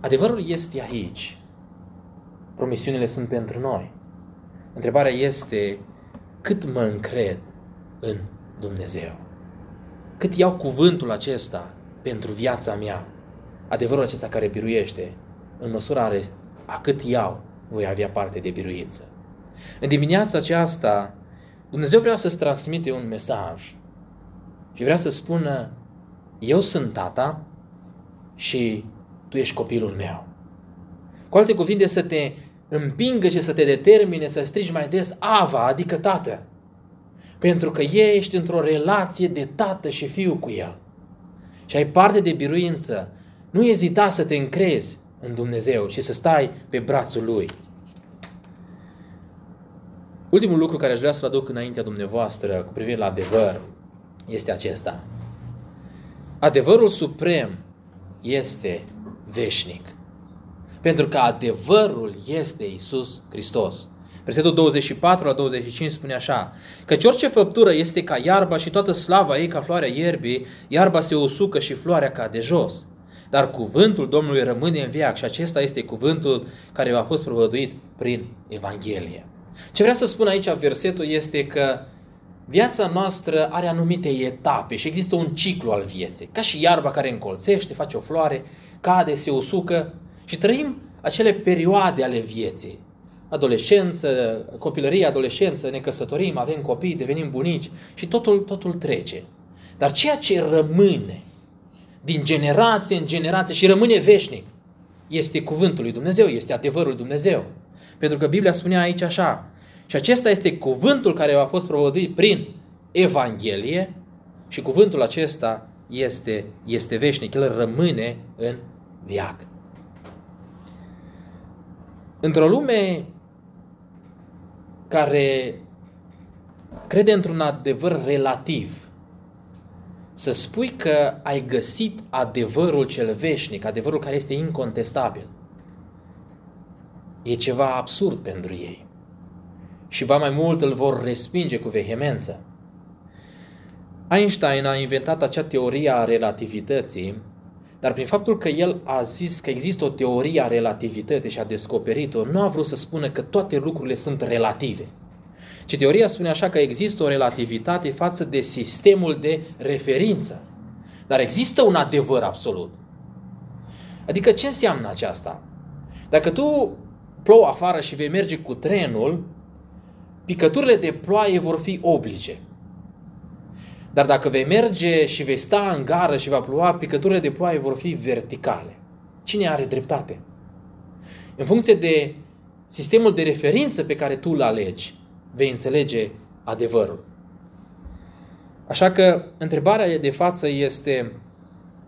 Adevărul este aici. Promisiunile sunt pentru noi. Întrebarea este cât mă încred în Dumnezeu? Cât iau cuvântul acesta pentru viața mea? Adevărul acesta care biruiește, în măsura are a cât iau, voi avea parte de biruință. În dimineața aceasta, Dumnezeu vrea să-ți transmite un mesaj și vrea să spună, eu sunt tata și tu ești copilul meu. Cu alte cuvinte, să te împingă și să te determine să strigi mai des Ava, adică tată. Pentru că ești într-o relație de tată și fiu cu el. Și ai parte de biruință. Nu ezita să te încrezi în Dumnezeu și să stai pe brațul Lui. Ultimul lucru care aș vrea să-l aduc înaintea dumneavoastră cu privire la adevăr este acesta. Adevărul suprem este veșnic. Pentru că adevărul este Isus Hristos. Versetul 24 la 25 spune așa, Căci orice făptură este ca iarba și toată slava ei ca floarea ierbii, iarba se usucă și floarea ca de jos. Dar cuvântul Domnului rămâne în viac și acesta este cuvântul care v-a fost provăduit prin Evanghelie. Ce vrea să spun aici versetul este că viața noastră are anumite etape și există un ciclu al vieții. Ca și iarba care încolțește, face o floare, cade, se usucă și trăim acele perioade ale vieții. Adolescență, copilărie, adolescență, ne căsătorim, avem copii, devenim bunici și totul, totul trece. Dar ceea ce rămâne din generație în generație și rămâne veșnic este cuvântul lui Dumnezeu, este adevărul lui Dumnezeu. Pentru că Biblia spune aici așa, și acesta este cuvântul care a fost provoduit prin Evanghelie și cuvântul acesta este, este veșnic, el rămâne în viac. Într-o lume care crede într-un adevăr relativ, să spui că ai găsit adevărul cel veșnic, adevărul care este incontestabil, e ceva absurd pentru ei. Și ba mai mult îl vor respinge cu vehemență. Einstein a inventat acea teorie a relativității dar prin faptul că el a zis că există o teorie a relativității și a descoperit-o, nu a vrut să spună că toate lucrurile sunt relative. Ci teoria spune așa că există o relativitate față de sistemul de referință. Dar există un adevăr absolut. Adică ce înseamnă aceasta? Dacă tu plouă afară și vei merge cu trenul, picăturile de ploaie vor fi oblice. Dar dacă vei merge și vei sta în gară și va ploua, picăturile de ploaie vor fi verticale. Cine are dreptate? În funcție de sistemul de referință pe care tu îl alegi, vei înțelege adevărul. Așa că întrebarea de față este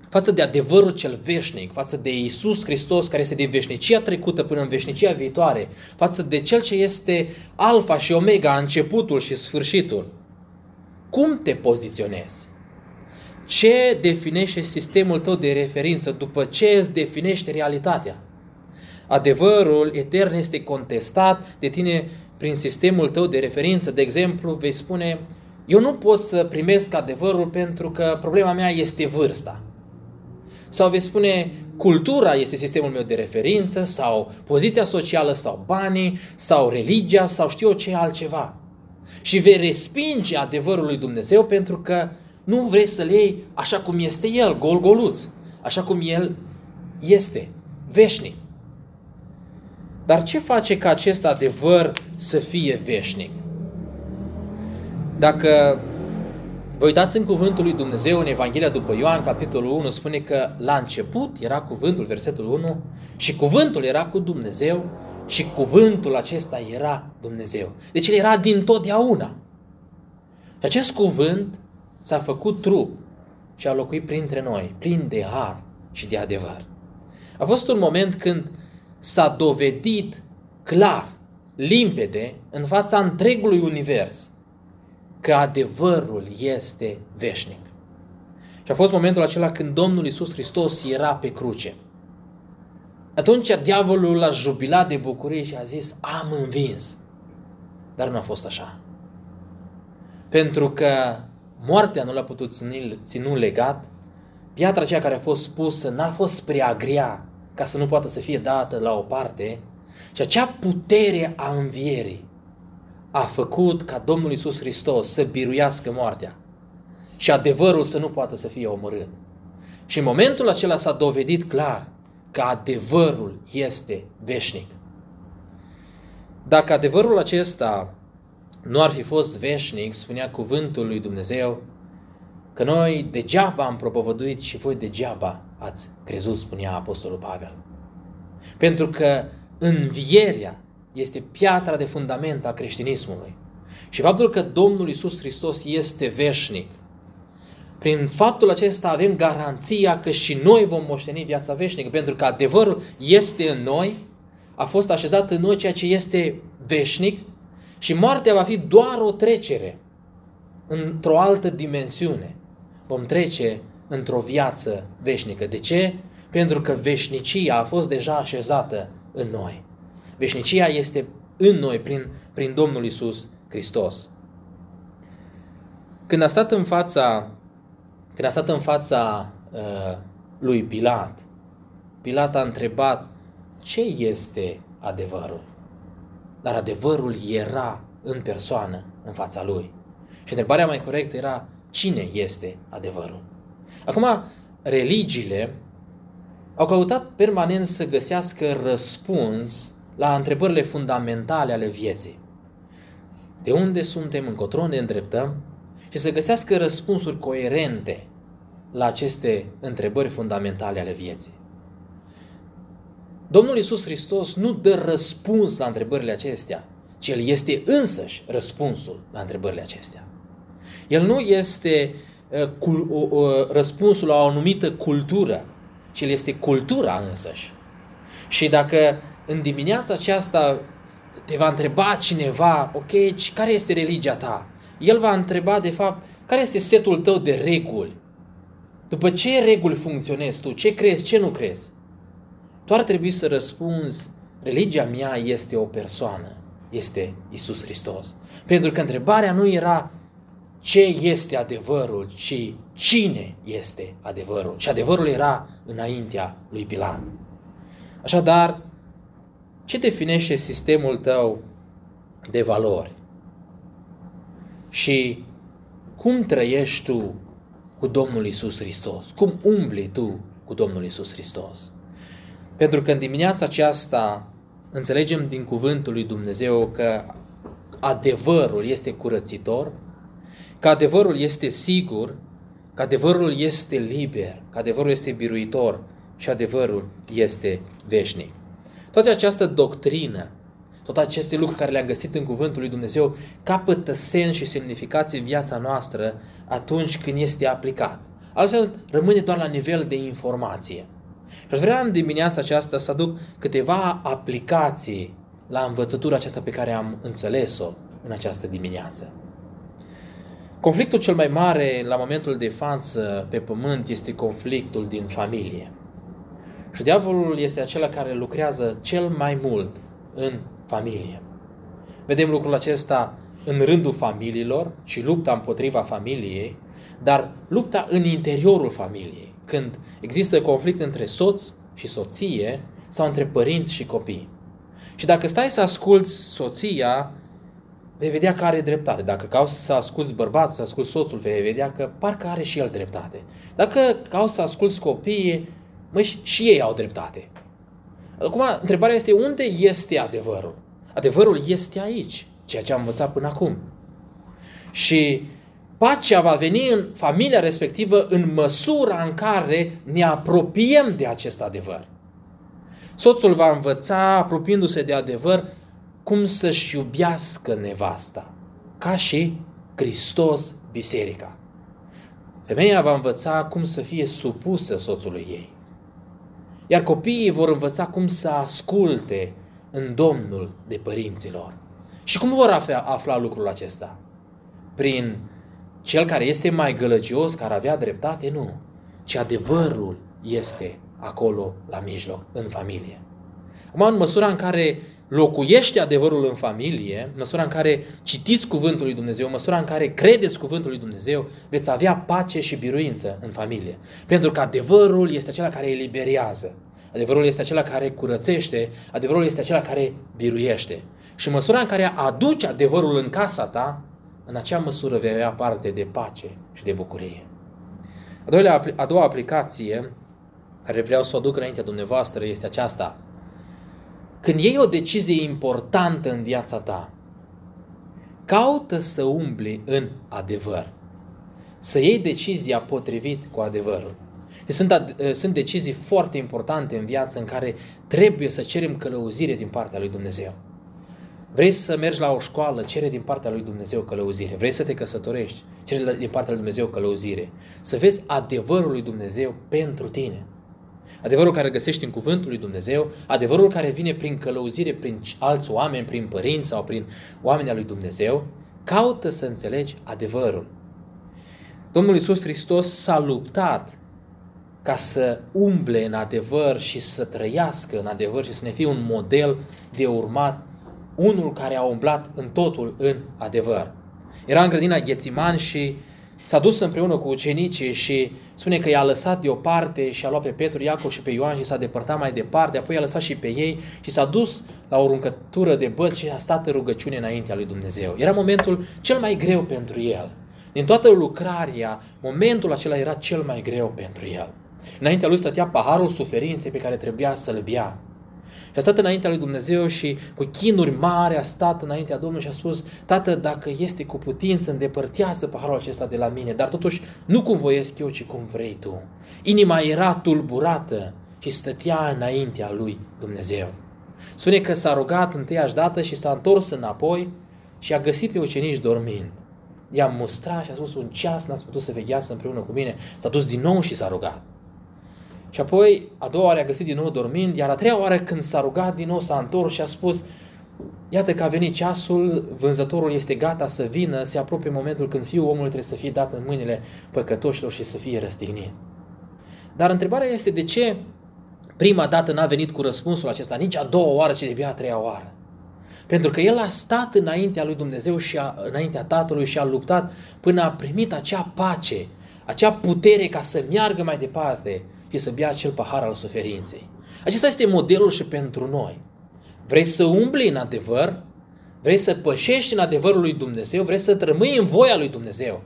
față de adevărul cel veșnic, față de Isus Hristos care este din veșnicia trecută până în veșnicia viitoare, față de Cel ce este alfa și omega, începutul și sfârșitul, cum te poziționezi? Ce definește sistemul tău de referință după ce îți definește realitatea? Adevărul etern este contestat de tine prin sistemul tău de referință. De exemplu, vei spune, eu nu pot să primesc adevărul pentru că problema mea este vârsta. Sau vei spune, cultura este sistemul meu de referință, sau poziția socială, sau banii, sau religia, sau știu eu ce altceva și vei respinge adevărul lui Dumnezeu pentru că nu vrei să-l iei așa cum este el, gol-goluț, așa cum el este, veșnic. Dar ce face ca acest adevăr să fie veșnic? Dacă vă uitați în cuvântul lui Dumnezeu în Evanghelia după Ioan, capitolul 1, spune că la început era cuvântul, versetul 1, și cuvântul era cu Dumnezeu și cuvântul acesta era Dumnezeu. Deci el era din totdeauna. Și acest cuvânt s-a făcut trup și a locuit printre noi, plin de har și de adevăr. A fost un moment când s-a dovedit clar, limpede, în fața întregului univers, că adevărul este veșnic. Și a fost momentul acela când Domnul Isus Hristos era pe cruce. Atunci diavolul l-a jubilat de bucurie și a zis, am învins. Dar nu a fost așa. Pentru că moartea nu l-a putut ține, ținu legat, piatra aceea care a fost spusă n-a fost prea grea ca să nu poată să fie dată la o parte și acea putere a învierii a făcut ca Domnul Isus Hristos să biruiască moartea și adevărul să nu poată să fie omorât. Și în momentul acela s-a dovedit clar că adevărul este veșnic. Dacă adevărul acesta nu ar fi fost veșnic, spunea cuvântul lui Dumnezeu, că noi degeaba am propovăduit și voi degeaba ați crezut, spunea Apostolul Pavel. Pentru că învierea este piatra de fundament a creștinismului. Și faptul că Domnul Isus Hristos este veșnic, prin faptul acesta avem garanția că și noi vom moșteni viața veșnică, pentru că adevărul este în noi, a fost așezat în noi ceea ce este veșnic și moartea va fi doar o trecere într-o altă dimensiune. Vom trece într-o viață veșnică. De ce? Pentru că veșnicia a fost deja așezată în noi. Veșnicia este în noi prin, prin Domnul Isus Hristos. Când a stat în fața, când a stat în fața uh, lui Pilat, Pilat a întrebat ce este adevărul. Dar adevărul era în persoană în fața lui. Și întrebarea mai corectă era cine este adevărul. Acum, religiile au căutat permanent să găsească răspuns la întrebările fundamentale ale vieții. De unde suntem, încotro ne îndreptăm și să găsească răspunsuri coerente la aceste întrebări fundamentale ale vieții. Domnul Iisus Hristos nu dă răspuns la întrebările acestea, ci El este însăși răspunsul la întrebările acestea. El nu este uh, răspunsul la o anumită cultură, ci El este cultura însăși. Și dacă în dimineața aceasta te va întreba cineva, ok, care este religia ta? El va întreba, de fapt, care este setul tău de reguli? După ce reguli funcționezi tu? Ce crezi, ce nu crezi? Tu ar trebui să răspunzi, religia mea este o persoană, este Isus Hristos. Pentru că întrebarea nu era ce este adevărul, ci cine este adevărul. Și adevărul era înaintea lui Pilat. Așadar, ce definește sistemul tău de valori? Și cum trăiești tu cu Domnul Isus Hristos? Cum umbli tu cu Domnul Isus Hristos? Pentru că în dimineața aceasta înțelegem din cuvântul lui Dumnezeu că adevărul este curățitor, că adevărul este sigur, că adevărul este liber, că adevărul este biruitor și adevărul este veșnic. Toată această doctrină, toate aceste lucruri care le-am găsit în cuvântul lui Dumnezeu capătă sens și semnificație în viața noastră atunci când este aplicat. Altfel rămâne doar la nivel de informație. Și aș vrea în dimineața aceasta să aduc câteva aplicații la învățătura aceasta pe care am înțeles-o în această dimineață. Conflictul cel mai mare la momentul de față pe pământ este conflictul din familie. Și diavolul este acela care lucrează cel mai mult în familie. Vedem lucrul acesta în rândul familiilor și lupta împotriva familiei, dar lupta în interiorul familiei când există conflict între soț și soție sau între părinți și copii. Și dacă stai să asculți soția, vei vedea că are dreptate. Dacă cauți să asculți bărbatul, să asculți soțul, vei vedea că parcă are și el dreptate. Dacă cauți să asculți copiii, măi, și ei au dreptate. Acum, întrebarea este unde este adevărul? Adevărul este aici, ceea ce am învățat până acum. Și Pacea va veni în familia respectivă în măsura în care ne apropiem de acest adevăr. Soțul va învăța, apropiindu-se de adevăr, cum să-și iubească nevasta, ca și Hristos biserica. Femeia va învăța cum să fie supusă soțului ei. Iar copiii vor învăța cum să asculte în Domnul de părinților. Și cum vor afla, afla lucrul acesta? Prin cel care este mai gălăgios, care avea dreptate? Nu. Ci adevărul este acolo la mijloc, în familie. Acum, în măsura în care locuiește adevărul în familie, în măsura în care citiți cuvântul lui Dumnezeu, în măsura în care credeți cuvântul lui Dumnezeu, veți avea pace și biruință în familie. Pentru că adevărul este acela care eliberează. Adevărul este acela care curățește, adevărul este acela care biruiește. Și în măsura în care aduci adevărul în casa ta, în acea măsură vei avea parte de pace și de bucurie. A, doilea, a doua aplicație care vreau să o aduc înaintea dumneavoastră este aceasta. Când iei o decizie importantă în viața ta, caută să umbli în adevăr. Să iei decizia potrivit cu adevărul. Deci sunt, sunt decizii foarte importante în viață în care trebuie să cerem călăuzire din partea lui Dumnezeu. Vrei să mergi la o școală, cere din partea lui Dumnezeu călăuzire. Vrei să te căsătorești, cere din partea lui Dumnezeu călăuzire. Să vezi adevărul lui Dumnezeu pentru tine. Adevărul care găsești în cuvântul lui Dumnezeu, adevărul care vine prin călăuzire, prin alți oameni, prin părinți sau prin oameni al lui Dumnezeu, caută să înțelegi adevărul. Domnul Iisus Hristos s-a luptat ca să umble în adevăr și să trăiască în adevăr și să ne fie un model de urmat, unul care a umblat în totul în adevăr. Era în grădina Ghețiman și s-a dus împreună cu ucenicii și spune că i-a lăsat deoparte și a luat pe Petru, Iacov și pe Ioan și s-a depărtat mai departe, apoi i-a lăsat și pe ei și s-a dus la o runcătură de băți și a stat în rugăciune înaintea lui Dumnezeu. Era momentul cel mai greu pentru el. Din toată lucrarea, momentul acela era cel mai greu pentru el. Înaintea lui stătea paharul suferinței pe care trebuia să-l bea. Și a stat înaintea lui Dumnezeu și cu chinuri mari a stat înaintea Domnului și a spus, Tată, dacă este cu putință, îndepărtează paharul acesta de la mine, dar totuși nu cum voiesc eu, ci cum vrei tu. Inima era tulburată și stătea înaintea lui Dumnezeu. Spune că s-a rugat întâiași dată și s-a întors înapoi și a găsit pe ucenici dormind. I-a mustrat și a spus un ceas n-ați putut să vegheați împreună cu mine. S-a dus din nou și s-a rugat. Și apoi, a doua oară a găsit din nou dormind, iar a treia oară când s-a rugat din nou s-a întors și a spus Iată că a venit ceasul, vânzătorul este gata să vină, se apropie momentul când fiul omului trebuie să fie dat în mâinile păcătoșilor și să fie răstignit. Dar întrebarea este de ce prima dată n-a venit cu răspunsul acesta, nici a doua oară, ci de a treia oară. Pentru că el a stat înaintea lui Dumnezeu și a, înaintea Tatălui și a luptat până a primit acea pace, acea putere ca să meargă mai departe și să bea acel pahar al suferinței. Acesta este modelul și pentru noi. Vrei să umbli în adevăr? Vrei să pășești în adevărul lui Dumnezeu? Vrei să rămâi în voia lui Dumnezeu?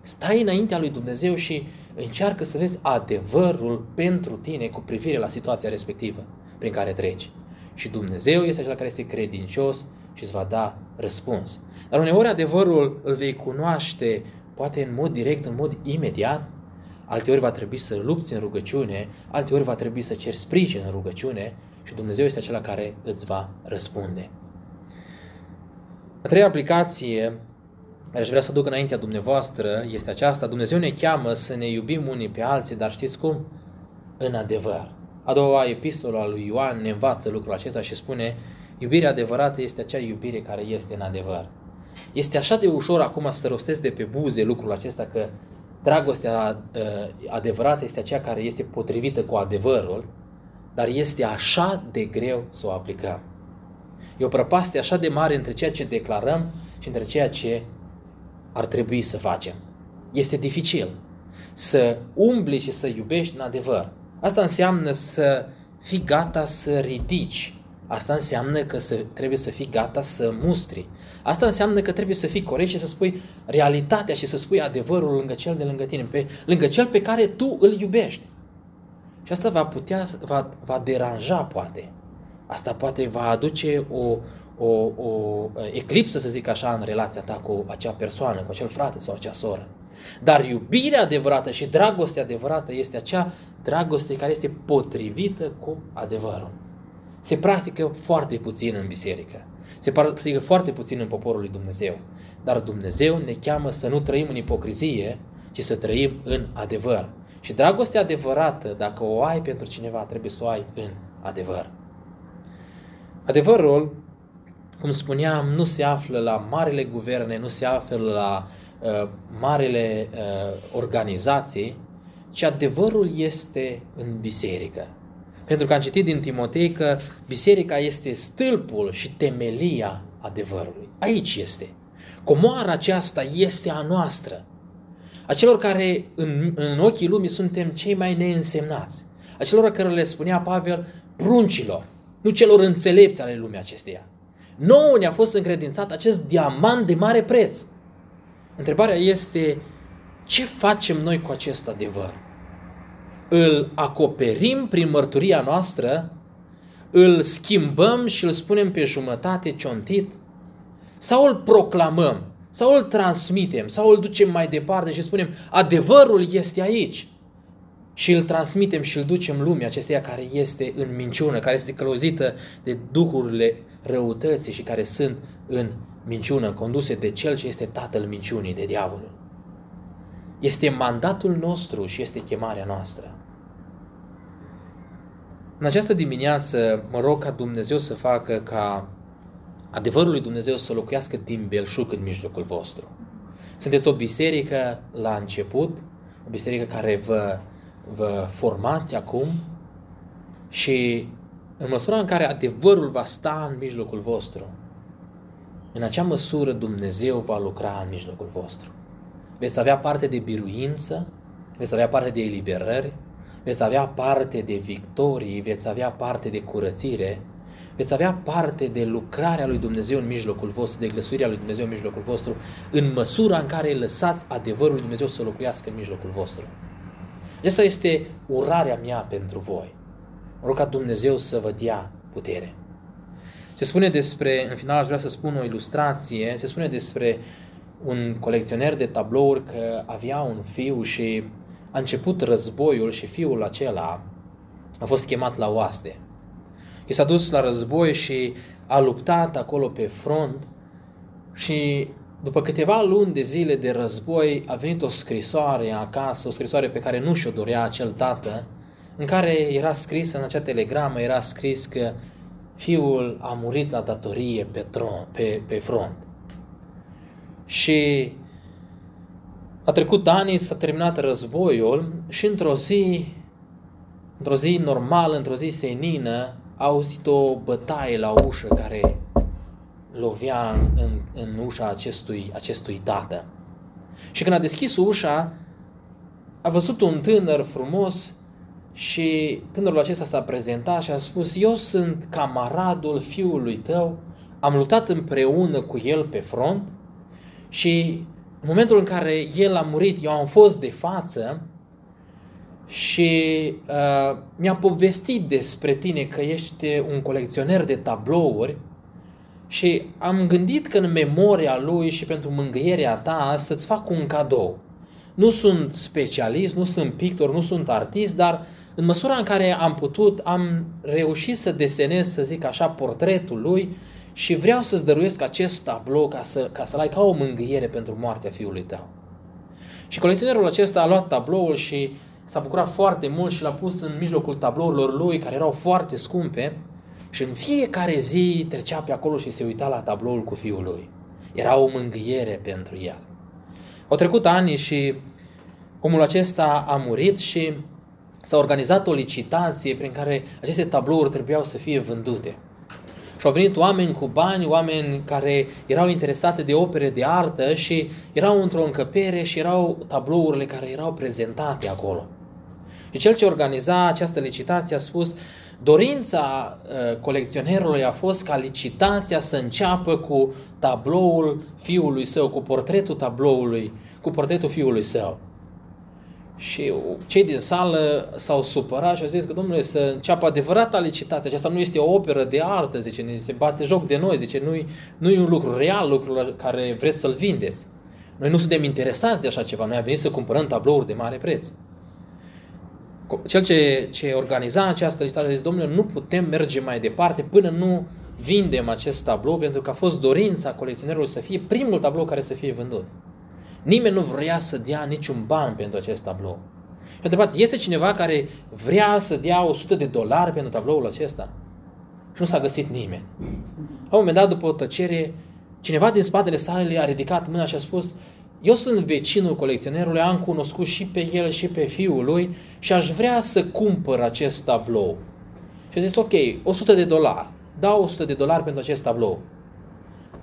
Stai înaintea lui Dumnezeu și încearcă să vezi adevărul pentru tine cu privire la situația respectivă prin care treci. Și Dumnezeu este acela care este credincios și îți va da răspuns. Dar uneori adevărul îl vei cunoaște poate în mod direct, în mod imediat, alteori va trebui să lupți în rugăciune, alteori va trebui să ceri sprijin în rugăciune și Dumnezeu este acela care îți va răspunde. A treia aplicație care aș vrea să aduc înaintea dumneavoastră este aceasta. Dumnezeu ne cheamă să ne iubim unii pe alții, dar știți cum? În adevăr. A doua epistolă a lui Ioan ne învață lucrul acesta și spune iubirea adevărată este acea iubire care este în adevăr. Este așa de ușor acum să rostesc de pe buze lucrul acesta că dragostea uh, adevărată este aceea care este potrivită cu adevărul, dar este așa de greu să o aplicăm. E o prăpastie așa de mare între ceea ce declarăm și între ceea ce ar trebui să facem. Este dificil să umbli și să iubești în adevăr. Asta înseamnă să fii gata să ridici Asta înseamnă că să, trebuie să fii gata să mustri. Asta înseamnă că trebuie să fii corect și să spui realitatea și să spui adevărul lângă cel de lângă tine, pe, lângă cel pe care tu îl iubești. Și asta va putea, va, va deranja poate. Asta poate va aduce o, o, o eclipsă, să zic așa, în relația ta cu acea persoană, cu acel frate sau acea soră. Dar iubirea adevărată și dragostea adevărată este acea dragoste care este potrivită cu adevărul se practică foarte puțin în biserică. Se practică foarte puțin în poporul lui Dumnezeu. Dar Dumnezeu ne cheamă să nu trăim în ipocrizie, ci să trăim în adevăr. Și dragostea adevărată, dacă o ai pentru cineva, trebuie să o ai în adevăr. Adevărul, cum spuneam, nu se află la marile guverne, nu se află la uh, marile uh, organizații, ci adevărul este în biserică. Pentru că am citit din Timotei că biserica este stâlpul și temelia adevărului. Aici este. Comoara aceasta este a noastră. A celor care în, în ochii lumii suntem cei mai neînsemnați. A celor care le spunea Pavel pruncilor, nu celor înțelepți ale lumii acesteia. Nouă ne-a fost încredințat acest diamant de mare preț. Întrebarea este, ce facem noi cu acest adevăr? Îl acoperim prin mărturia noastră? Îl schimbăm și îl spunem pe jumătate ciontit? Sau îl proclamăm? Sau îl transmitem? Sau îl ducem mai departe și spunem adevărul este aici? și îl transmitem și îl ducem lumea acesteia care este în minciună, care este călăuzită de duhurile răutății și care sunt în minciună, conduse de cel ce este tatăl minciunii, de diavolul. Este mandatul nostru și este chemarea noastră. În această dimineață mă rog ca Dumnezeu să facă ca adevărul lui Dumnezeu să locuiască din belșug în mijlocul vostru. Sunteți o biserică la început, o biserică care vă vă formați acum și în măsura în care adevărul va sta în mijlocul vostru, în acea măsură Dumnezeu va lucra în mijlocul vostru. Veți avea parte de biruință, veți avea parte de eliberări, veți avea parte de victorii, veți avea parte de curățire, veți avea parte de lucrarea lui Dumnezeu în mijlocul vostru, de glăsuirea lui Dumnezeu în mijlocul vostru, în măsura în care lăsați adevărul lui Dumnezeu să locuiască în mijlocul vostru. Asta este urarea mea pentru voi. Mă rog ca Dumnezeu să vă dea putere. Se spune despre, în final aș vrea să spun o ilustrație, se spune despre un colecționer de tablouri că avea un fiu și a început războiul și fiul acela a fost chemat la oaste. I s-a dus la război și a luptat acolo pe front și după câteva luni de zile de război, a venit o scrisoare acasă, o scrisoare pe care nu și-o dorea acel tată, în care era scris în acea telegramă, era scris că fiul a murit la datorie pe, tron, pe, pe front. Și a trecut ani, s-a terminat războiul și într-o zi, într-o zi normală, într-o zi senină, a auzit o bătaie la ușă care lovea în, în ușa acestui, acestui tată. Și când a deschis ușa, a văzut un tânăr frumos și tânărul acesta s-a prezentat și a spus, eu sunt camaradul fiului tău, am luptat împreună cu el pe front și în momentul în care el a murit, eu am fost de față și uh, mi-a povestit despre tine că ești un colecționer de tablouri și am gândit că în memoria lui și pentru mângâierea ta să-ți fac un cadou. Nu sunt specialist, nu sunt pictor, nu sunt artist, dar în măsura în care am putut, am reușit să desenez, să zic așa, portretul lui și vreau să-ți dăruiesc acest tablou ca, să, ca să-l ai ca o mângâiere pentru moartea fiului tău. Și colecționerul acesta a luat tabloul și s-a bucurat foarte mult și l-a pus în mijlocul tablourilor lui, care erau foarte scumpe, și în fiecare zi trecea pe acolo și se uita la tabloul cu fiul lui. Era o mângâiere pentru el. Au trecut ani și omul acesta a murit și s-a organizat o licitație prin care aceste tablouri trebuiau să fie vândute. Și au venit oameni cu bani, oameni care erau interesate de opere de artă și erau într-o încăpere și erau tablourile care erau prezentate acolo. Și cel ce organiza această licitație a spus, Dorința uh, colecționerului a fost ca licitația să înceapă cu tabloul fiului său, cu portretul tabloului, cu portretul fiului său. Și cei din sală s-au supărat și au zis că, domnule, să înceapă adevărata licitație. Aceasta nu este o operă de artă, zice, ne se bate joc de noi, zice, nu nu e un lucru real, lucru la care vreți să-l vindeți. Noi nu suntem interesați de așa ceva, noi am venit să cumpărăm tablouri de mare preț cel ce, ce organiza această licitație a zis, domnule, nu putem merge mai departe până nu vindem acest tablou, pentru că a fost dorința colecționerului să fie primul tablou care să fie vândut. Nimeni nu vrea să dea niciun ban pentru acest tablou. Și a întrebat, este cineva care vrea să dea 100 de dolari pentru tabloul acesta? Și nu s-a găsit nimeni. La un moment dat, după o tăcere, cineva din spatele salei a ridicat mâna și a spus, eu sunt vecinul colecționerului, am cunoscut și pe el și pe fiul lui și aș vrea să cumpăr acest tablou. Și a zis, ok, 100 de dolari. Dau 100 de dolari pentru acest tablou.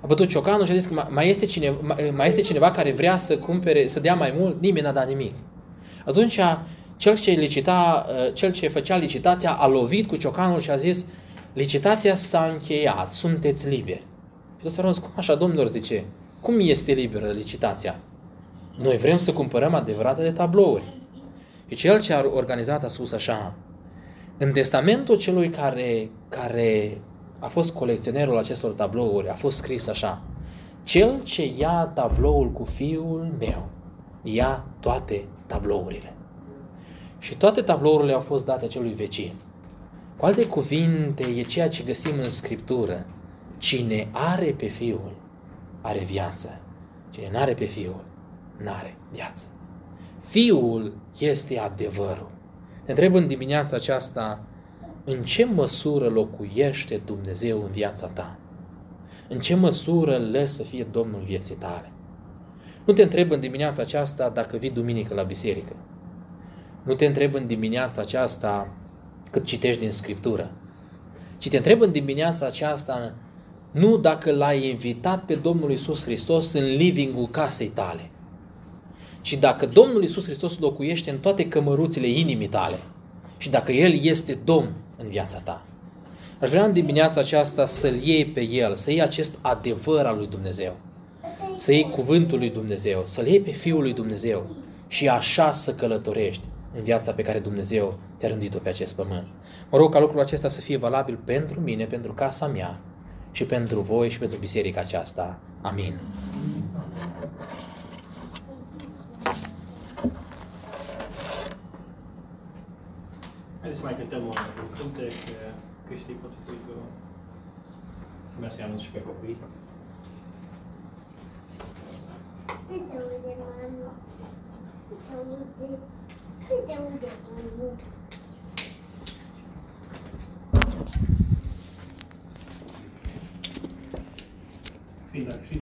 A bătut ciocanul și a zis că mai este, cineva, mai este cineva care vrea să cumpere, să dea mai mult? Nimeni n-a dat nimic. Atunci cel ce, licita, cel ce făcea licitația a lovit cu ciocanul și a zis licitația s-a încheiat, sunteți liberi. Și toți au cum așa, domnilor, zice, cum este liberă licitația? Noi vrem să cumpărăm adevăratele tablouri. Și cel ce a organizat a spus așa, în testamentul celui care, care a fost colecționerul acestor tablouri, a fost scris așa, cel ce ia tabloul cu fiul meu, ia toate tablourile. Și toate tablourile au fost date acelui vecin. Cu alte cuvinte, e ceea ce găsim în Scriptură. Cine are pe Fiul, are viață. Cine nu are pe Fiul, nu are viață. Fiul este adevărul. Ne întreb în dimineața aceasta, în ce măsură locuiește Dumnezeu în viața ta? În ce măsură îl să fie Domnul vieții tale? Nu te întreb în dimineața aceasta dacă vii duminică la biserică. Nu te întreb în dimineața aceasta cât citești din Scriptură. Ci te întreb în dimineața aceasta nu dacă l-ai invitat pe Domnul Isus Hristos în living-ul casei tale, ci dacă Domnul Isus Hristos locuiește în toate cămăruțile inimii tale și dacă El este Domn în viața ta. Aș vrea în dimineața aceasta să-L iei pe El, să iei acest adevăr al lui Dumnezeu, să iei cuvântul lui Dumnezeu, să-L iei pe Fiul lui Dumnezeu și așa să călătorești în viața pe care Dumnezeu ți-a rândit-o pe acest pământ. Mă rog ca lucrul acesta să fie valabil pentru mine, pentru casa mea și pentru voi și pentru biserica aceasta. Amin. Haideți să mai cântăm un cântec, Cristi, poți să pui tu să mergi să anunț și pe copii. Câte unde,